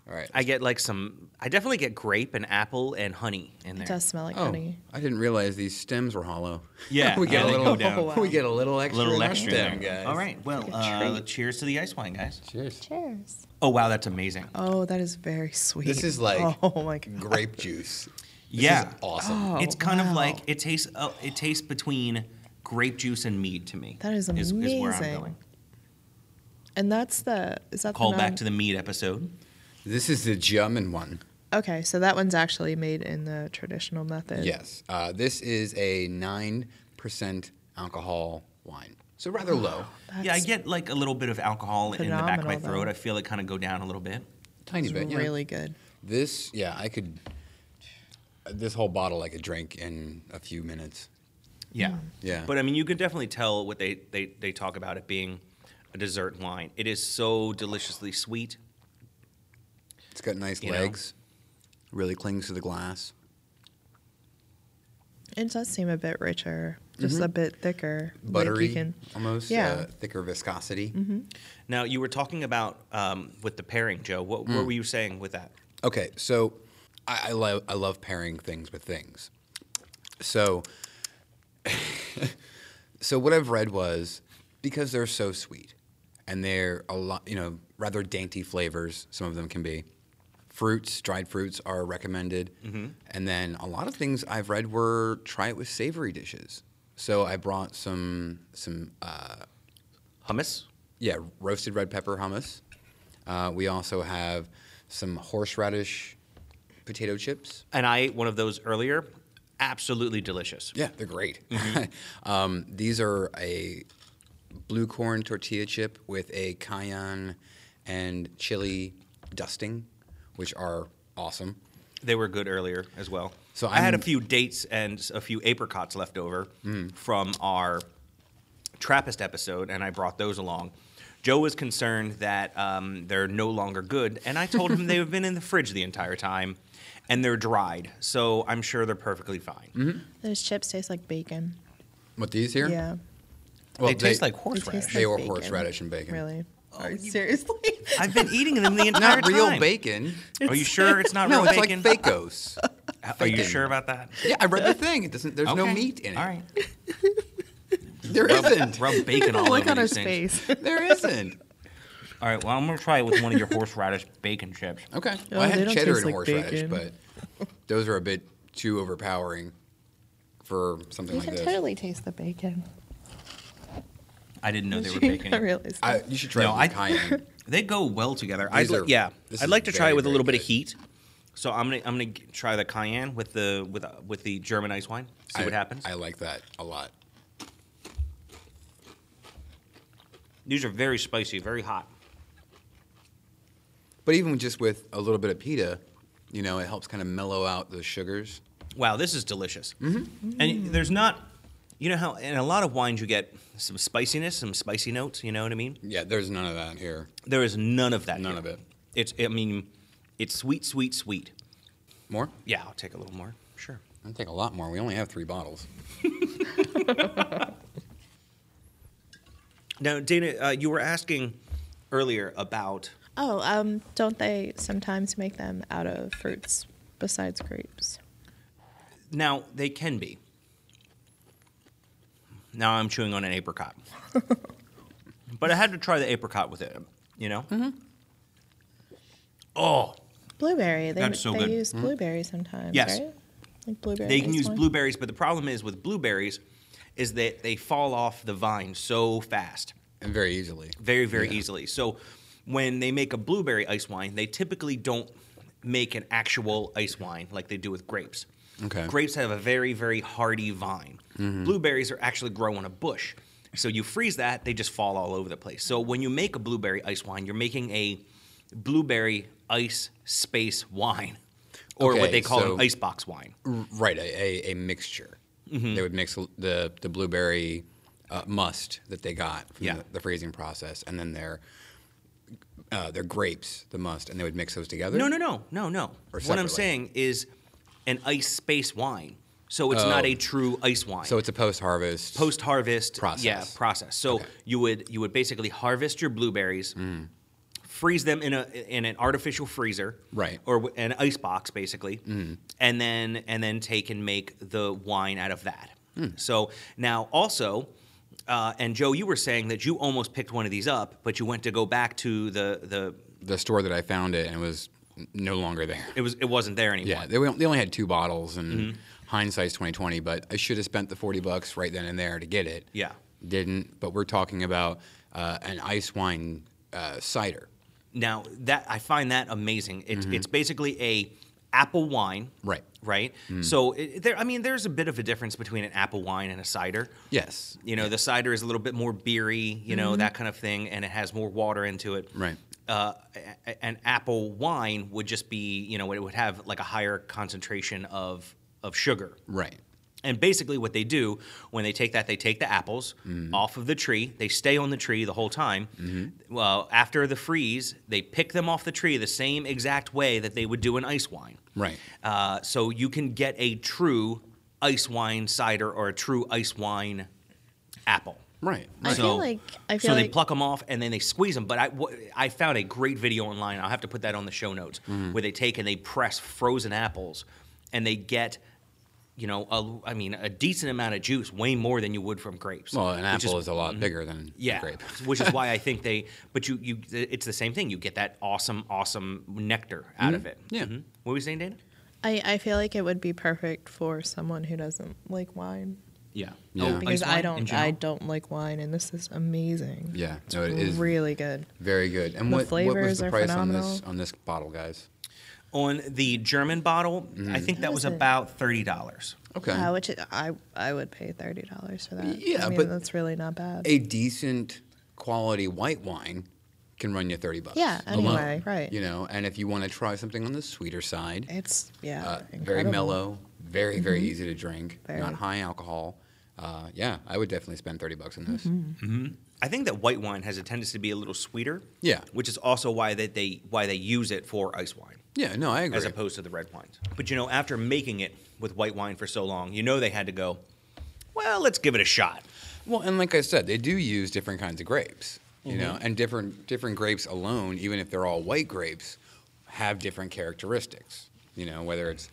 All right. I get like some. I definitely get grape and apple and honey in there. It does smell like oh, honey. I didn't realize these stems were hollow. Yeah, we get a they little. go down. Oh, wow. We get a little A extra. little in our extra stem, there. guys. All right. Well, uh, cheers to the ice wine, guys. Cheers. Cheers. Oh wow, that's amazing. Oh, that is very sweet. This is like oh my god. grape juice. This Yeah. is awesome. Oh, it's kind of like it tastes. Uh, it tastes between grape juice and mead to me. That is Is, is where I'm amazing. going. And that's the is that the Call the back to the mead episode. This is the German one. Okay, so that one's actually made in the traditional method. Yes. Uh, this is a nine percent alcohol wine, so rather low. yeah, I get like a little bit of alcohol in the back of my throat. though. I feel it kind of go down a little bit. Tiny it's bit. Yeah. really good. This, yeah, I could. This whole bottle I could drink in a few minutes. Yeah. Yeah. But I mean, you can definitely tell what they, they, they talk about it being a dessert wine. It is so deliciously sweet. It's got nice You know? legs. Really clings to the glass. It does seem a bit richer, just a bit thicker. like you Buttery, can- almost. Yeah. Uh, thicker viscosity. Now, you were talking about um, with the pairing, Joe. What, Mm. what were you saying with that? Okay, so I, I love I love pairing things with things. So, so what I've read was because they're so sweet, and they're a lot, you know, rather dainty flavors. Some of them can be. Fruits, dried fruits are recommended, and then a lot of things I've read were try it with savory dishes. So I brought some some uh, Hummus? yeah, roasted red pepper hummus. Uh, we also have some horseradish potato chips. And I ate one of those earlier. Absolutely delicious. Yeah, they're great. Mm-hmm. um, these are a blue corn tortilla chip with a cayenne and chili dusting, which are awesome. They were good earlier as well. So I had a I'm- few dates and a few apricots left over Mm. from our Trappist episode, and I brought those along. Joe was concerned that um, they're no longer good, and I told him they've been in the fridge the entire time, and they're dried. So I'm sure they're perfectly fine. Mm-hmm. Those chips taste like bacon. What these here? Yeah. Well, they taste like horseradish. taste They like were bacon. horseradish and bacon. Really? Oh, Are you you- seriously? I've been eating them the entire time. Not real time. bacon. Are you sure it's not no, real it's bacon? like Fakos. Are you sure about that? yeah, I read the thing. It doesn't. There's no meat in it. All right. There Rub, isn't. rub bacon all Look over on these his face. There isn't. All right. Well, I'm gonna try it with one of your horseradish bacon chips. Okay. Oh, Well, I they had don't cheddar taste and like horseradish, bacon. but those are a bit too overpowering for something like that. you like can this. totally taste the bacon. I didn't know they were Did you bacon. not realize I, that? you should try No, it with I- cayenne. They go well together. I'd These li- are- yeah, this I'd is like to try very, it with a very little bit of good. heat. So I'm gonna I'm gonna g- try the cayenne with the with uh, with the German ice wine. See I, what happens. I like that a lot. These are very spicy, very hot. But even just with a little bit of pita, you know, it helps kind of mellow out the sugars. Wow, this is delicious. Mm-hmm. And there's not, you know how in a lot of wines you get some spiciness, some spicy notes. You know what I mean? Yeah, there's none of that here. There is none of that. None here. of it. It's. I mean, it's sweet, sweet, sweet. More? Yeah, I'll take a little more. Sure. I'll take a lot more. We only have three bottles. Now, Dana, uh, you were asking earlier about. Oh, um, don't they sometimes make them out of fruits besides grapes? Now they can be. Now I'm chewing on an apricot, but I had to try the apricot with it. You know. Mm-hmm. Oh, Blueberry. They, That's so they good. use blueberry sometimes, Yes. right? Like blueberry. they can use wine? blueberries, but the problem is with blueberries, is that they fall off the vine so fast. And very easily. very very Yeah. easily so when they make a blueberry ice wine they typically don't make an actual ice wine like they do with grapes Okay. grapes have a very very hardy vine blueberries are actually grow on a bush so you freeze that they just fall all over the place so when you make a blueberry ice wine you're making a blueberry ice space wine or what they call so- an icebox wine Right, a, a, a mixture. Mm-hmm. They would mix the, the blueberry uh, must that they got from Yeah. the, the freezing process and then their, uh, their grapes, the must, and they would mix those together? no no no no no Or what i'm separately? saying is an ice space wine so it's not Oh. a true ice wine So it's a post harvest. post harvest Process. Yeah, process. So Okay. Mm. you would you would basically harvest your blueberries, freeze them in a in an artificial freezer, Right. Mm. or w- an ice box basically, and then and then take and make the wine out of that. Mm. So now also. Uh, and Joe, you were saying that you almost picked one of these up, but you went to go back to the, the the store that I found it and it was no longer there. it was it wasn't there anymore. Yeah, they, they only had two bottles, and Mm-hmm. hindsight's twenty twenty. But I should have spent the forty bucks right then and there to get it. Yeah. didn't. But we're talking about uh, an ice wine uh, cider. Now that I find that amazing. It's it's basically a apple wine, Mm-hmm. Right. Mm. Right. So it, there, I mean, there's a bit of a difference between an apple wine and a cider. Yes. You know, the cider is a little bit more beery, you know, that kind of thing, and it has more water into it. Right. Uh, an apple wine would just be, you know, it would have like a higher concentration of of sugar. Right. And basically, what they do when they take that, they take the apples Mm-hmm. off of the tree. They stay on the tree the whole time. Well, after the freeze, they pick them off the tree the same exact way that they would do an ice wine. Right. Uh, so you can get a true ice wine cider or a true ice wine apple. Right. I right. feel like I feel so they like pluck them off and then they squeeze them. But I, I found a great video online. I'll have to put that on the show notes Mm-hmm. where they take and they press frozen apples and they get, you know, a, I mean, a decent amount of juice, way more than you would from grapes. well, an apple is, a lot bigger than Mm-hmm. yeah, a grape. which is why I think they. But you, you, it's the same thing. You get that awesome, awesome nectar out of it. Mm-hmm. Yeah. Mhm. What were you saying, Dana? I, I feel like it would be perfect for someone who doesn't like wine. Yeah. Yeah. Oh, Because I don't I don't like wine and this is amazing. Yeah. It's No, it is really good. very good. And The what, what was the are price on this on this bottle, guys? On the German bottle, Mm-hmm. I think that How was about thirty dollars. Okay. Uh, which I I would pay thirty dollars for that. Yeah, I mean, but that's really not bad. a decent quality white wine can run you 30 bucks. Yeah, alone, anyway, right. You know, and if you want to try something on the sweeter side, it's yeah, uh, very mellow, very, very easy to drink, Very. not high alcohol. Uh, yeah, I would definitely spend 30 bucks on this. Mm-hmm. I think that white wine has a tendency to be a little sweeter. Yeah. Which is also why that they why they use it for ice wine Yeah, no, I agree. as opposed to the red wines. But you know, after making it with white wine for so long, you know they had to go. Well, let's give it a shot. Well, and like I said, they do use different kinds of grapes, you know, Mm-hmm. and different different grapes alone, even if they're all white grapes, have different characteristics. You know, whether it's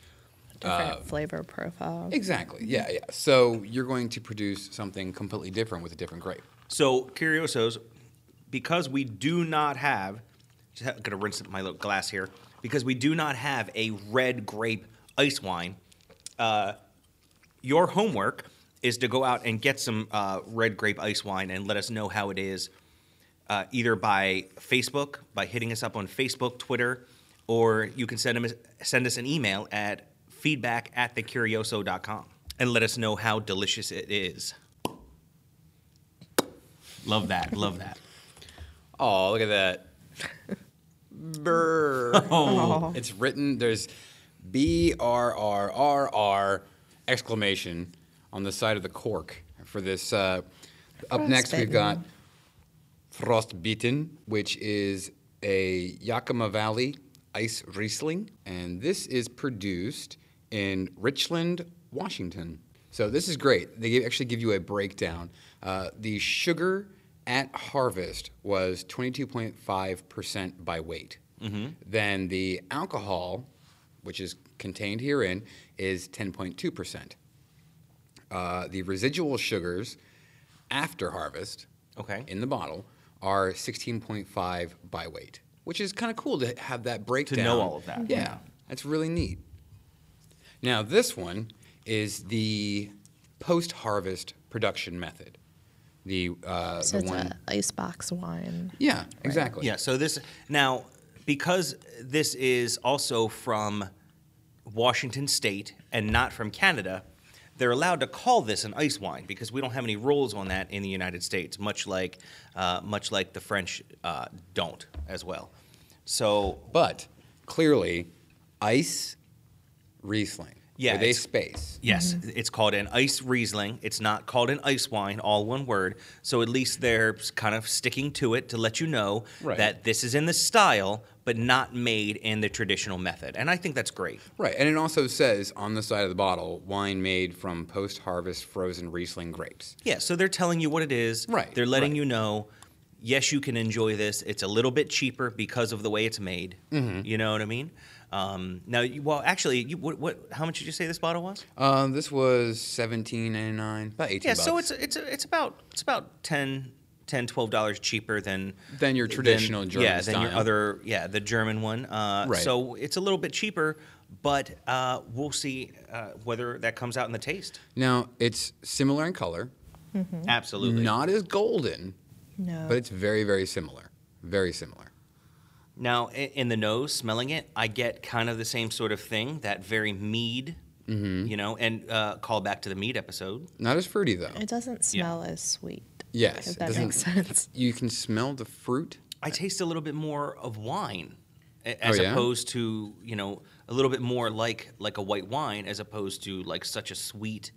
different uh, flavor profile. exactly, yeah, yeah. So you're going to produce something completely different with a different grape. So Curiosos, because we do not have, just ha- gonna rinse my little glass here, because we do not have a red grape ice wine. Uh, your homework is to go out and get some uh, red grape ice wine and let us know how it is, uh, either by Facebook, by hitting us up on Facebook, Twitter, or you can send, send, 'em- send us an email at feedback at thecurioso.com and let us know how delicious it is. Love that. Love that. Oh, look at that. Brr. Oh. It's written, there's B R R R R exclamation on the side of the cork for this. Uh, up next, we've got Frostbitten, which is a Yakima Valley ice Riesling. And this is produced in Richland, Washington. So this is great. They actually give you a breakdown. Uh, the sugar at harvest was 22.5% by weight. Then the alcohol, which is contained herein, is 10.2%. Uh, the residual sugars after harvest Okay. in the bottle are 16.5 by weight, which is kind of cool to have that breakdown. To know all of that. Yeah, that's really neat. Now, this one is the post harvest production method. The, uh, So the it's one. a icebox wine. yeah, exactly. Yeah. So this now because this is also from Washington State and not from Canada, they're allowed to call this an ice wine because we don't have any rules on that in the United States, much like uh, much like the French uh, don't as well. So But clearly, ice Riesling. Yeah, With a it's- space. Yes, it's called an ice Riesling. It's not called an ice wine, all one word. So at least they're kind of sticking to it to let you know Right. that this is in the style, but not made in the traditional method. And I think that's great. Right, and it also says on the side of the bottle, wine made from post-harvest frozen Riesling grapes. Yeah, so they're telling you what it is. Right, They're letting right. you know, yes, you can enjoy this. It's a little bit cheaper because of the way it's made. Mm-hmm. You know what I mean? Um, now, you, well, actually, you, what, what? How much did you say this bottle was? Um, this was seventeen ninety nine, about eighteen. Yeah, bucks. so it's it's it's about it's about 10 10 12 dollars cheaper than Than your traditional German yeah than your other yeah the German one uh, Right. so it's a little bit cheaper but uh, we'll see uh, whether that comes out in the taste now it's similar in color, absolutely not as golden, No. but it's very very similar, very similar. Now in the nose smelling it I get kind of the same sort of thing that very mead Mm-hmm. you know and uh, call back to the mead episode Not as fruity though. it doesn't smell as sweet. Yes, If it that doesn't- makes sense. You can smell the fruit. I taste a little bit more of wine, as Oh, yeah? opposed to you know a little bit more like like a white wine, as opposed to like such a sweet,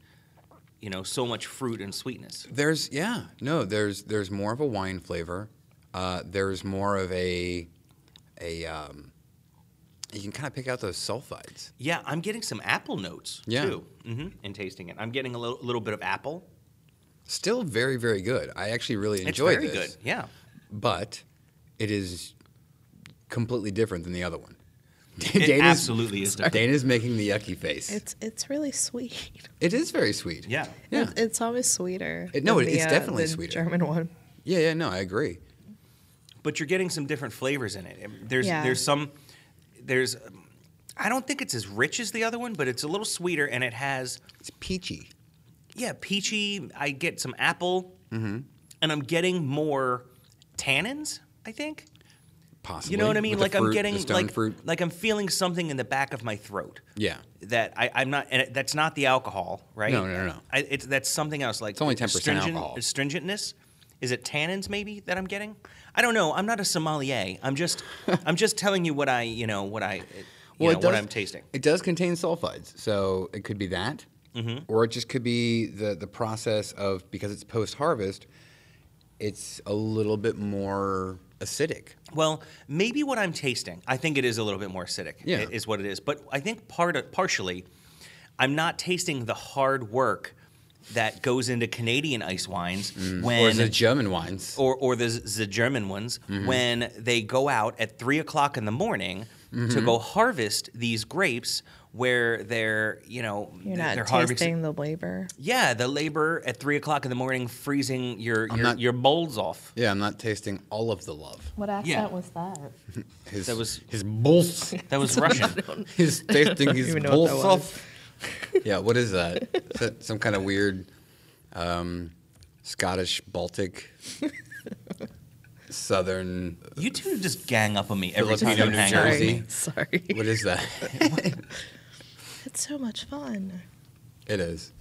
you know, so much fruit and sweetness. There's yeah, no, there's there's more of a wine flavor. Uh, there's more of a a um, you can kind of pick out those sulfides. Yeah, I'm getting some apple notes Yeah. too, hmm in tasting it. I'm getting a little, little bit of apple. Still very very good. I actually really It's enjoy very this. good. Yeah. but it is completely different than the other one. It absolutely is different. Dana's making the yucky face. It's it's really sweet. it is very sweet. Yeah. Yeah. It- it's always sweeter. It- no, than it- the, it's uh, definitely the sweeter. German one. Yeah, yeah, no, I agree. But you're getting some different flavors in it. There's Yeah. there's some there's I don't think it's as rich as the other one, but it's a little sweeter and it has It's peachy. yeah, peachy. I get some apple, Mm-hmm. and I'm getting more tannins. I think Possibly. you know what I mean. With the Like I'm getting like fruit. like I'm feeling something in the back of my throat Yeah. that I, I'm not. And that's not the alcohol, right? No, no, no, no. I, it's that's something else. Like It's only 10% alcohol. Astringentness. Is it tannins maybe that I'm getting? I don't know. I'm not a sommelier. I'm just I'm just telling you what I you know what I Well, know, it what I'm tasting. It does contain sulfides, so it could be that, Mm-hmm. or it just could be the the process of because it's post harvest, it's a little bit more acidic. Well, maybe what I'm tasting, I think it is a little bit more acidic. Yeah. is what it is. But I think part of, partially, I'm not tasting the hard work that goes into Canadian ice wines when Mm. or the German wines. or, or the, the German ones Mm-hmm. when they go out at three o'clock in the morning Mm-hmm. to go harvest these grapes where they're you know You're they're not harvesting. tasting the labor. Yeah, the labor at three o'clock in the morning, freezing your I'm your, not- your bowls off. yeah, I'm not tasting all of the love. What accent Yeah. was that? His, That was- his bulls. That was Russian. He's tasting his even know what bulls that off. Yeah, what is that? Is that some kind of weird um, Scottish Baltic Southern? You two just gang up on me every time Filipino you New hang out with Jersey. me. Sorry. What is that? It's so much fun. it is.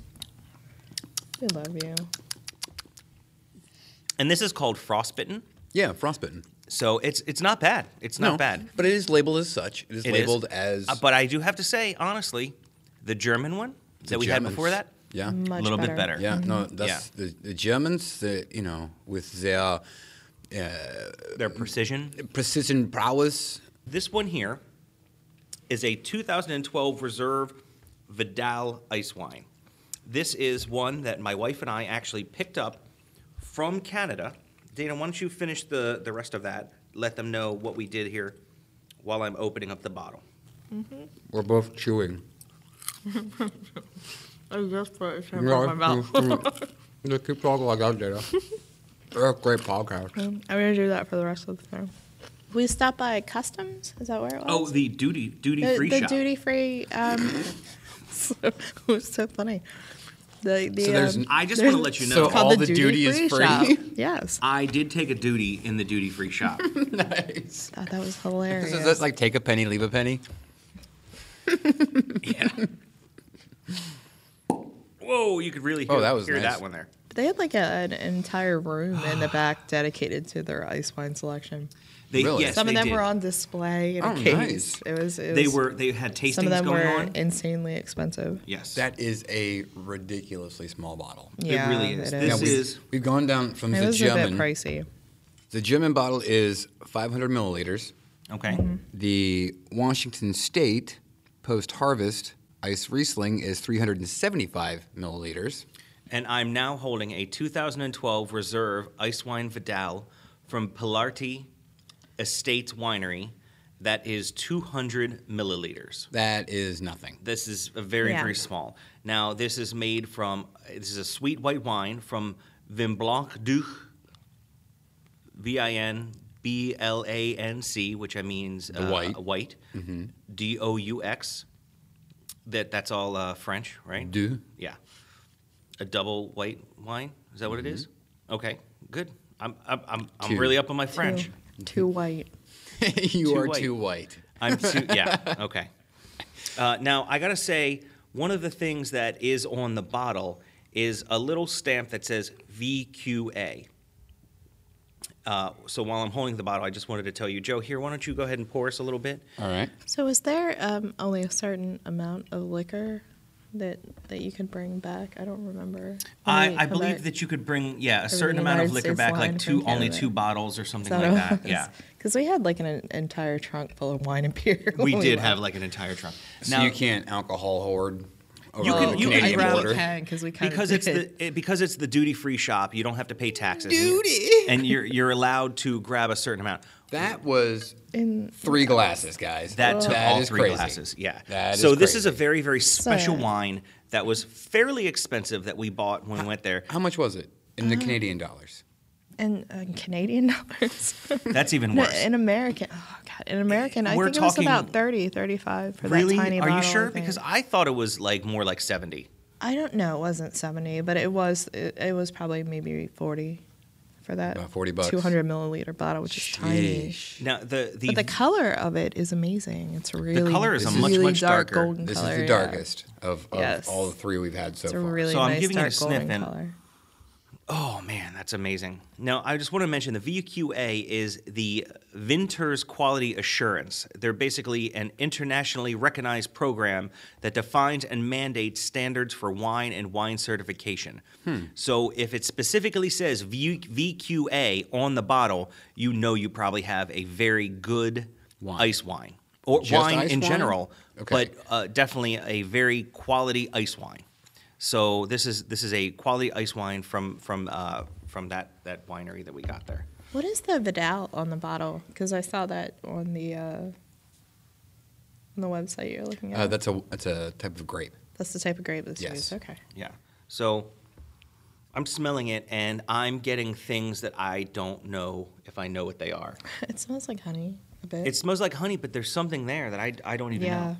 We love you. And this is called Frostbitten. Yeah, frostbitten. So it's it's not bad. It's not No, bad. But it is labeled as such. It is It is. labeled as Uh, but I do have to say, honestly, the German one the that we had before that, Yeah. Much a little better. bit better. Yeah, no, that's the, the Germans, the, you know, with their uh, Their precision. precision prowess. This one here is a 2012 Reserve Vidal ice wine. This is one that my wife and I actually picked up from Canada. Dana, why don't you finish the, the rest of that? Let them know what we did here while I'm opening up the bottle. We're both chewing. I just put it Just keep talking like that, Dana. They're a great podcast. I'm gonna do that for the rest of the time. We stopped by Customs. Is that where it was? Oh, the duty duty the, free the shop. duty free. Um, so, it was so funny. The, the, So there's- um, I just wanna let you know- So all the duty is free? shop. Yes, I did take a duty in the duty free shop. nice. thought that was hilarious. So that's like take a penny, leave a penny. Yeah. Whoa, you could really hear, Oh, that was hear nice. that one there. But they had like a, an entire room in the back dedicated to their ice wine selection. They, Really? Yes, Some of them did. were on display in Oh, a case. nice. It was. It They was- were. They had tastings Some of them going were on. insanely expensive. Yes. That is a ridiculously small bottle. Yeah, it really is. It This Now, is. we've, we've gone down from It the was a bit pricey. The German bottle is 500 milliliters. okay. Mm-hmm. The Washington State post harvest ice Riesling is 375 milliliters. And I'm now holding a 2012 Reserve Ice Wine Vidal from Pillitteri Estates Winery. That is 200 milliliters. That is nothing. This is a very, Yeah. very small. Now, this is made from, this is a sweet white wine from Vin Blanc Duc, V I N B L A N C, which I means uh, white. white, D O U X. That that's all uh, French, right? Du. Yeah, a double white wine. Is that what it is? Okay, good. I'm I'm I'm, I'm Two. really up on my French. Too, too white. you Too are white. too white. I'm too, yeah, okay. Uh, now, I gotta say, one of the things that is on the bottle is a little stamp that says VQA. Uh, so while I'm holding the bottle, I just wanted to tell you, Joe, here, why don't you go ahead and pour us a little bit? All right. So, is there um, only a certain amount of liquor that that you could bring back? I don't remember. I, I believe that you could bring, yeah, a certain the amount of liquor States back, like two, only Canada. two bottles or something that like that. Yeah, Because we had like an entire trunk full of wine and beer. we when did left. have like an entire trunk. So you can't alcohol hoard over You can- the you can Canadian grab- border. can because we kind because of it's the it, because it's the duty free shop. You don't have to pay taxes. and Duty. you're- and you're you're allowed to grab a certain amount. That was in three glasses, guys. That took That all is three crazy. glasses. Yeah. That so is this is a very very special So- wine that was fairly expensive that we bought when we went there. How much was it in the Uh, Canadian dollars? In, in Canadian dollars. That's even No, worse. in American, oh god, in American, I We're think it was about 30, 35 for really? that tiny bottle. Are bottle. you sure? think. Because I thought it was like more like seventy. I don't know. It wasn't seventy, but it was. It, it was probably maybe forty for that. About 40 bucks. Two hundred milliliter bottle, which is tiny. Now the the, But the color of it is amazing. It's really the color is a really much, much dark darker. golden This color. is the yeah. darkest of, of Yes. all the three we've had so It's a far. really So I'm nice giving it a dark golden sniff and- color. Oh man, that's amazing. Now, I just want to mention the VQA is the Vintners Quality Assurance. They're basically an internationally recognized program that defines and mandates standards for wine and wine certification. So, if it specifically says v- VQA on the bottle, you know you probably have a very good Wine. ice wine or Just wine in wine? general, Okay. but uh, definitely a very quality ice wine. So this is this is a quality ice wine from from uh, from that that winery that we got there. What is the Vidal on the bottle? Because I saw that on the uh, on the website you're looking at. Uh, that's a that's a type of grape. That's the type of grape that's Yes. used. Okay. Yeah. So I'm smelling it and I'm getting things that I don't know if I know what they are. It smells like honey a bit. It smells like honey, but there's something there that I, I don't even Yeah. know.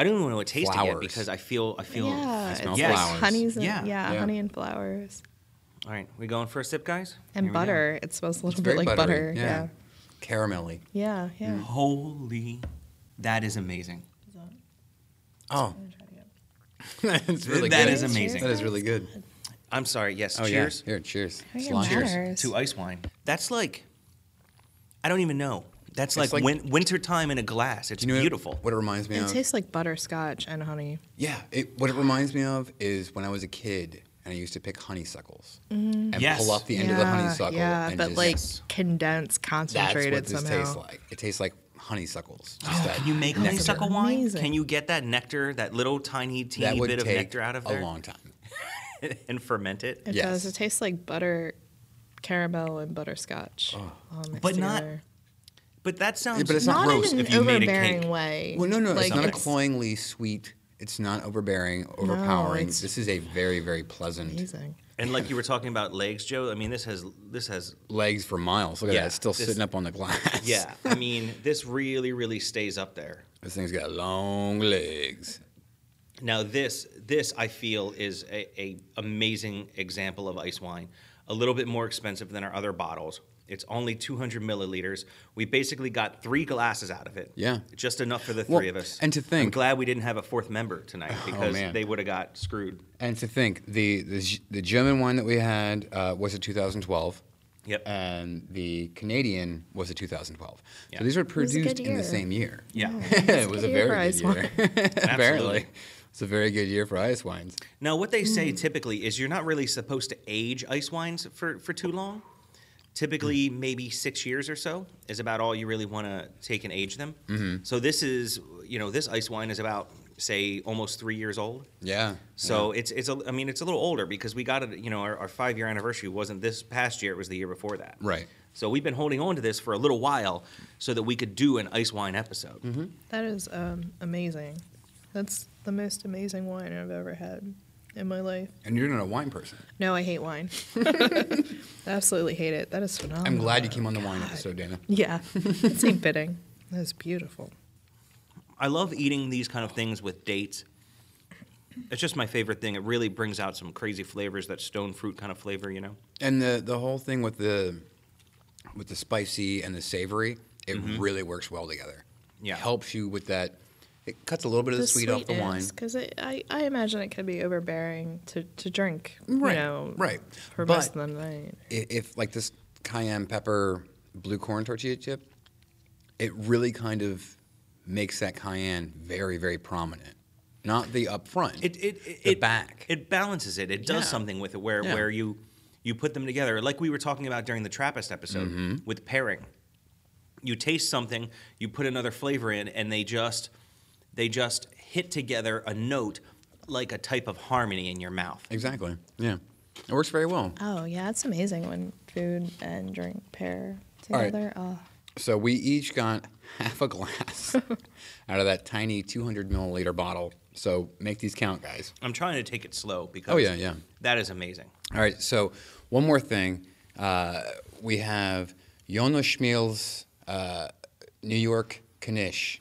I don't even know what taste it yet Flowers. because I feel I feel. yeah, smell it's Yes. like flowers. honeys and, Yeah. yeah, Yeah. honey and flowers All right, we going for a sip, guys? and Here butter. It smells a little It's bit like buttery, butter. yeah. Yeah, Caramelly. yeah, yeah. Mm. Holy, that is amazing. Oh, that's really That good. is amazing. That is really good. I'm sorry. Yes. Oh cheers. yeah. Here, cheers. Cheers. Cheers to ice wine. That's like I don't even know. That's like, like- win- winter time in a glass. It's You know beautiful. What it reminds me It of? It tastes like butterscotch and honey. Yeah, it, what it reminds me of is when I was a kid and I used to pick honeysuckles mm-hmm. and Yes. pull off the end of the honeysuckle. yeah, and but just, like Yes. condensed, that's concentrated what this somehow. tastes like. It tastes like honeysuckles. Oh, just Oh, that can you make nectar. honeysuckle wine? Amazing. Can you get that nectar, that little tiny, That teeny would bit of nectar out of there a long time. and ferment it? It Yes. does. It tastes like butter, caramel, and butterscotch. all mixed But not together. But that sounds Yeah, but it's not gross in an if you made a overbearing cake. way. Well, no, no, Like, it's not a cloyingly sweet. It's not overbearing, overpowering. it's- this is a very, very pleasant amazing. And like you were talking about legs, Joe. I mean, this has this has legs for miles. Look at Yeah, that. It's still this- sitting up on the glass. yeah. I mean, this really really stays up there. This thing's got long legs. Now this this I feel is a, a amazing example of ice wine. A little bit more expensive than our other bottles. It's only 200 milliliters. We basically got three glasses out of it. Yeah. just enough for the Well, three of us. and to think. I'm think- Oh, glad we didn't have a fourth member tonight because man. they would have got screwed. And to think, the the, the German wine that we had uh, was a 2012. Yep. And the Canadian was a 2012. Yeah. So these were was a good produced in the same year. Yeah. it was a good year very good year. Apparently. It's a very good year for ice wines. Now, what they say typically is you're not really supposed to age ice wines for, for too long. Typically, maybe six years or so is about all you really want to take and age them. Mm-hmm. So this is, you know, this ice wine is about say almost three years old. Yeah. So it's it's a, I mean it's a little older because we got it. You know, our, our five year anniversary wasn't this past year; it was the year before that. Right. So we've been holding on to this for a little while so that we could do an ice wine episode. Mm-hmm. That is um, amazing. That's the most amazing wine I've ever had in my life. And you're not a wine person. No, I hate wine. Absolutely hate it. That is phenomenal. I'm glad you came on the wine episode, Dana. Yeah, it's ain't fitting. That is beautiful. I love eating these kind of things with dates. It's just my favorite thing. It really brings out some crazy flavors, that stone fruit kind of flavor, you know. And the the whole thing with the with the spicy and the savory, it really works well together. Mm-hmm. Yeah. helps you with that. It cuts a little bit of the, sweet, off the wine. because I, I imagine it could be overbearing to, to drink. Right, You know, right. For But- most of the night. I- If like this cayenne pepper blue corn tortilla chip, it really kind of makes that cayenne very very prominent. Not the up front, It it it, the it back. It balances it. It does Yeah. something with it where Yeah. where you you put them together, like we were talking about during the Trappist episode Mm-hmm. with pairing. You taste something, you put another flavor in, and they just they just hit together a note like a type of harmony in your mouth. exactly. Yeah, it works very well. Oh yeah, it's amazing when food and drink pair All right. together. Oh, So we each got half a glass out of that tiny 200 milliliter bottle. So make these count, guys. I'm trying to take it slow because Oh, yeah, yeah. that is amazing. All right. So one more thing, uh, we have Jonas Schimmel's uh, New York Knish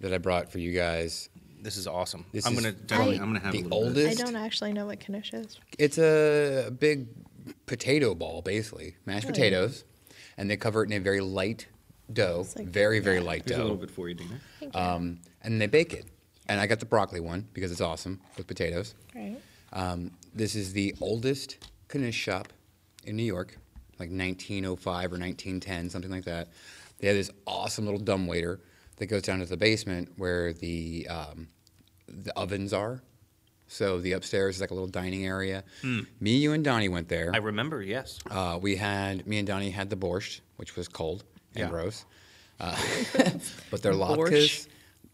that I brought for you guys. This is awesome. This I'm is gonna definitely, I- I'm gonna have the a little bit. I don't actually know what Knish is. It's a big potato ball, basically mashed Really? potatoes, and they cover it in a very light dough, like- very very light Here's a little dough, bit for you, Dina. um, and they bake it. And I got the broccoli one because it's awesome with potatoes. Right. Um, this is the oldest Knish shop in New York, like 1905 or 1910, something like that. They have this awesome little dumbwaiter that goes down to the basement where the um, the ovens are. So the upstairs is like a little dining area. Me, you, and Donnie went there. I remember, yes. Uh, we had me and Donnie had the borscht, which was cold and Yeah. gross. Uh, but their latkes, Borscht?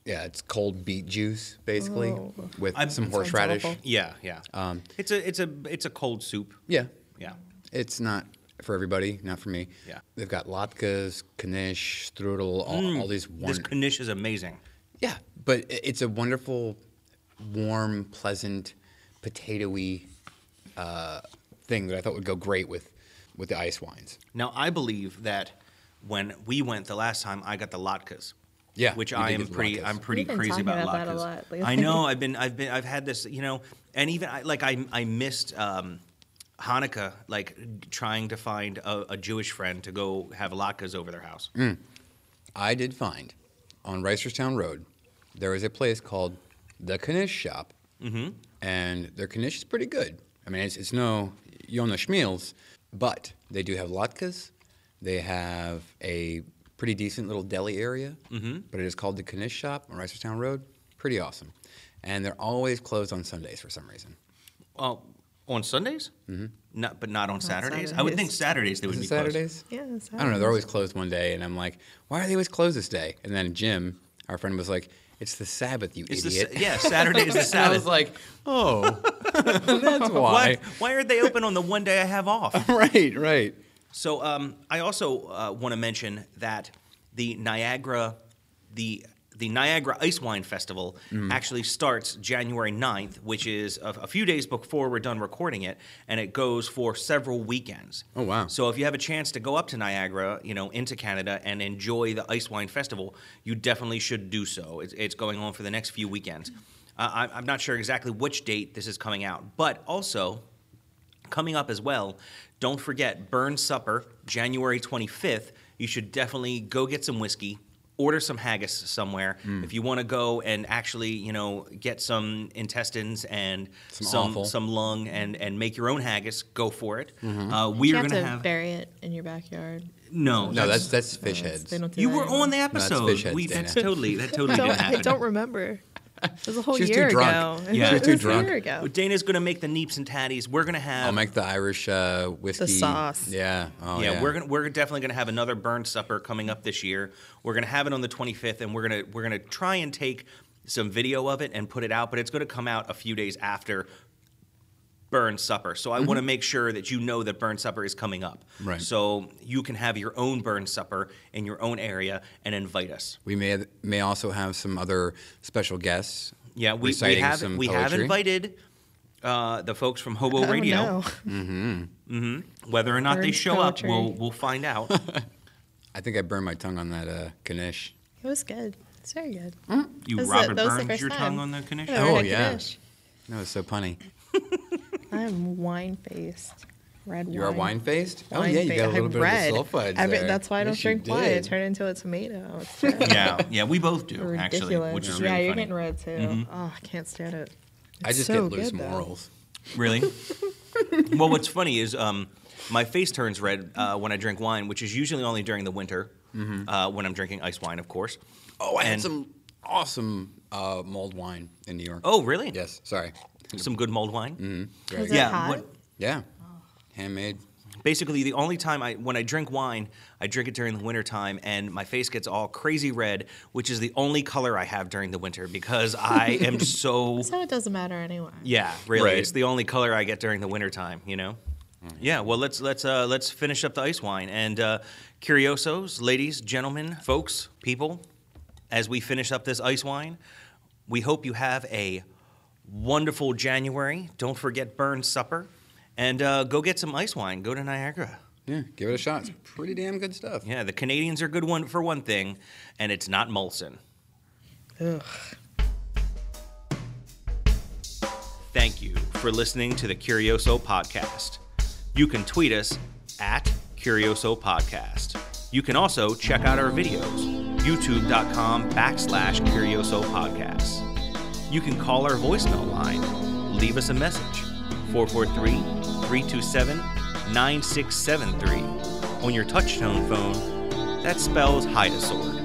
yeah, it's cold beet juice basically Oh. with I'm- some horseradish. awful. Yeah, yeah. Um, it's a it's a it's a cold soup. Yeah, Yeah. it's not for everybody, not for me. Yeah. they've got latkes, knish, strudel, all, all these ones. This knish is amazing. yeah, but it's a wonderful, warm, pleasant, potatoy uh, thing that I thought would go great with with the ice wines. Now I believe that when we went the last time, I got the latkes. Yeah, which I am pretty. latkes. I'm pretty We've crazy talking about, about that a latkes. lot lately. I know. I've been. I've been. I've had this. You know, and even I, like I I missed um, Hanukkah, like trying to find a, a Jewish friend to go have latkes over their house. Mm. I did find on Reisterstown Road there is a place called the Knish Shop, Mm-hmm. and their Knish is pretty good. I mean, it's, it's no Jonas Schimmels, but they do have latkes, They have a pretty decent little deli area, mm-hmm. but it is called the Knish Shop on Reisterstown Road. Pretty awesome. And they're always closed on Sundays for some reason. Well, on Sundays? Mm-hmm. Not, but not on Saturdays. I would think Saturdays. Saturdays they would Is be it Saturdays? Yeah, I don't know. They're always closed one day, and I'm like, why are they always closed this day? And then Jim, our friend, was like, it's the Sabbath, you It's idiot. sa- yeah, Saturday is the And I was Sabbath. like, oh, that's why? why. Why aren't they open on the one day I have off? right, right. So um, I also uh, want to mention that the Niagara, the the Niagara Ice Wine Festival Mm-hmm. actually starts January 9th, which is a, a few days before we're done recording it, and it goes for several weekends. Oh, wow. So if you have a chance to go up to Niagara, you know, into Canada and enjoy the Ice Wine Festival, you definitely should do so. It's, it's going on for the next few weekends. Uh, I, I'm not sure exactly which date this is coming out, but also coming up as well, don't forget Burns Supper, January 25th. You should definitely go get some whiskey, order some haggis somewhere. Mm. If you want to go and actually, you know, get some intestines and Some some some lung and and make your own haggis, go for it. Mm-hmm. Uh, we you are going to have bury it in your backyard. no, No, that's that's fish heads. They don't do you that were anymore. on the that's episode. fish heads, we, Dana. that's totally that totally don't, didn't I don't remember. It was a whole She was too year drunk. ago. Yeah. She was too was drunk. A year ago. Dana's going to make the neeps and tatties. We're going to have I'll make the Irish uh, whiskey. sauce. Yeah. Oh, yeah, yeah, we're gonna we're definitely gonna have another Burns supper coming up this year. We're gonna have it on the 25th, and we're gonna we're gonna try and take some video of it and put it out. But it's gonna come out a few days after Burns supper. So I want to make sure that you know that Burns supper is coming up. Right. So you can have your own Burns supper in your own area and invite us. We may may also have some other special guests. Yeah, we, we have some we have invited. Uh, the folks from Hobo Oh, Radio, no. whether or not they show poetry. up, we'll we'll find out. I think I burned my tongue on that uh, Knish. It was good. It's very good. You That was Robert that was the Burns your time. tongue on the Knish? Yeah, Oh, Red yeah. Knish. That was so punny. I'm wine faced. Red wine. You are wine faced? Oh Wine yeah, you got a little I'm bit red. of the sulfides Every- there. That's why I don't Yes, drink wine. It did. turned into a tomato. Yeah, yeah, we both do actually, Ridiculous. which is yeah, really you're funny. getting red too. Oh, I can't stand it. I just so get loose good, morals. Really? well, what's funny is um, my face turns red uh, when I drink wine, which is usually only during the winter uh, when I'm drinking ice wine, of course. Oh, I had And- some awesome uh, mulled wine in New York. Oh, really? yes. Sorry. Some good mulled wine. Mm-hmm. Is it Yeah, what- Yeah. Handmade. Basically, the only time I when I drink wine, I drink it during the winter time, and my face gets all crazy red, which is the only color I have during the winter because I am so So it doesn't matter anyway. Yeah, really. Right. It's the only color I get during the wintertime, you know? Yeah, well let's let's uh, let's finish up the ice wine. And uh, curiosos, ladies, gentlemen, folks, people, as we finish up this ice wine, we hope you have a wonderful January. Don't forget Burns Supper. And uh, go get some ice wine. Go to Niagara. Yeah, give it a shot. It's pretty damn good stuff. Yeah, the Canadians are good one for one thing, and it's not Molson. Ugh. Thank you for listening to the Curioso Podcast. You can tweet us at Curioso Podcast. You can also check out our videos, youtube.com backslash Curioso Podcasts. You can call our voicemail line, leave us a message, 443 327 9673. On your touchtone phone, that spells hide a sword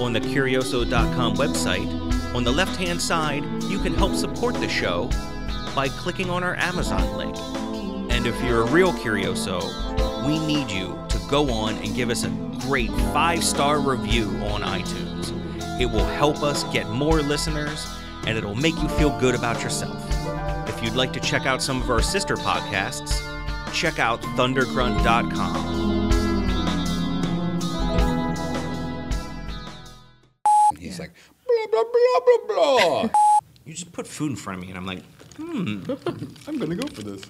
on the Curioso.com website, on the left hand side, you can help support the show by clicking on our Amazon link. And if you're a real Curioso, we need you to go on and give us a great five star review on iTunes. It will help us get more listeners and it'll make you feel good about yourself. If you'd like to check out some of our sister podcasts, check out thundergrunt.com. He's like, blah, blah, blah, blah, blah. You just put food in front of me and I'm like, hmm, I'm going to go for this.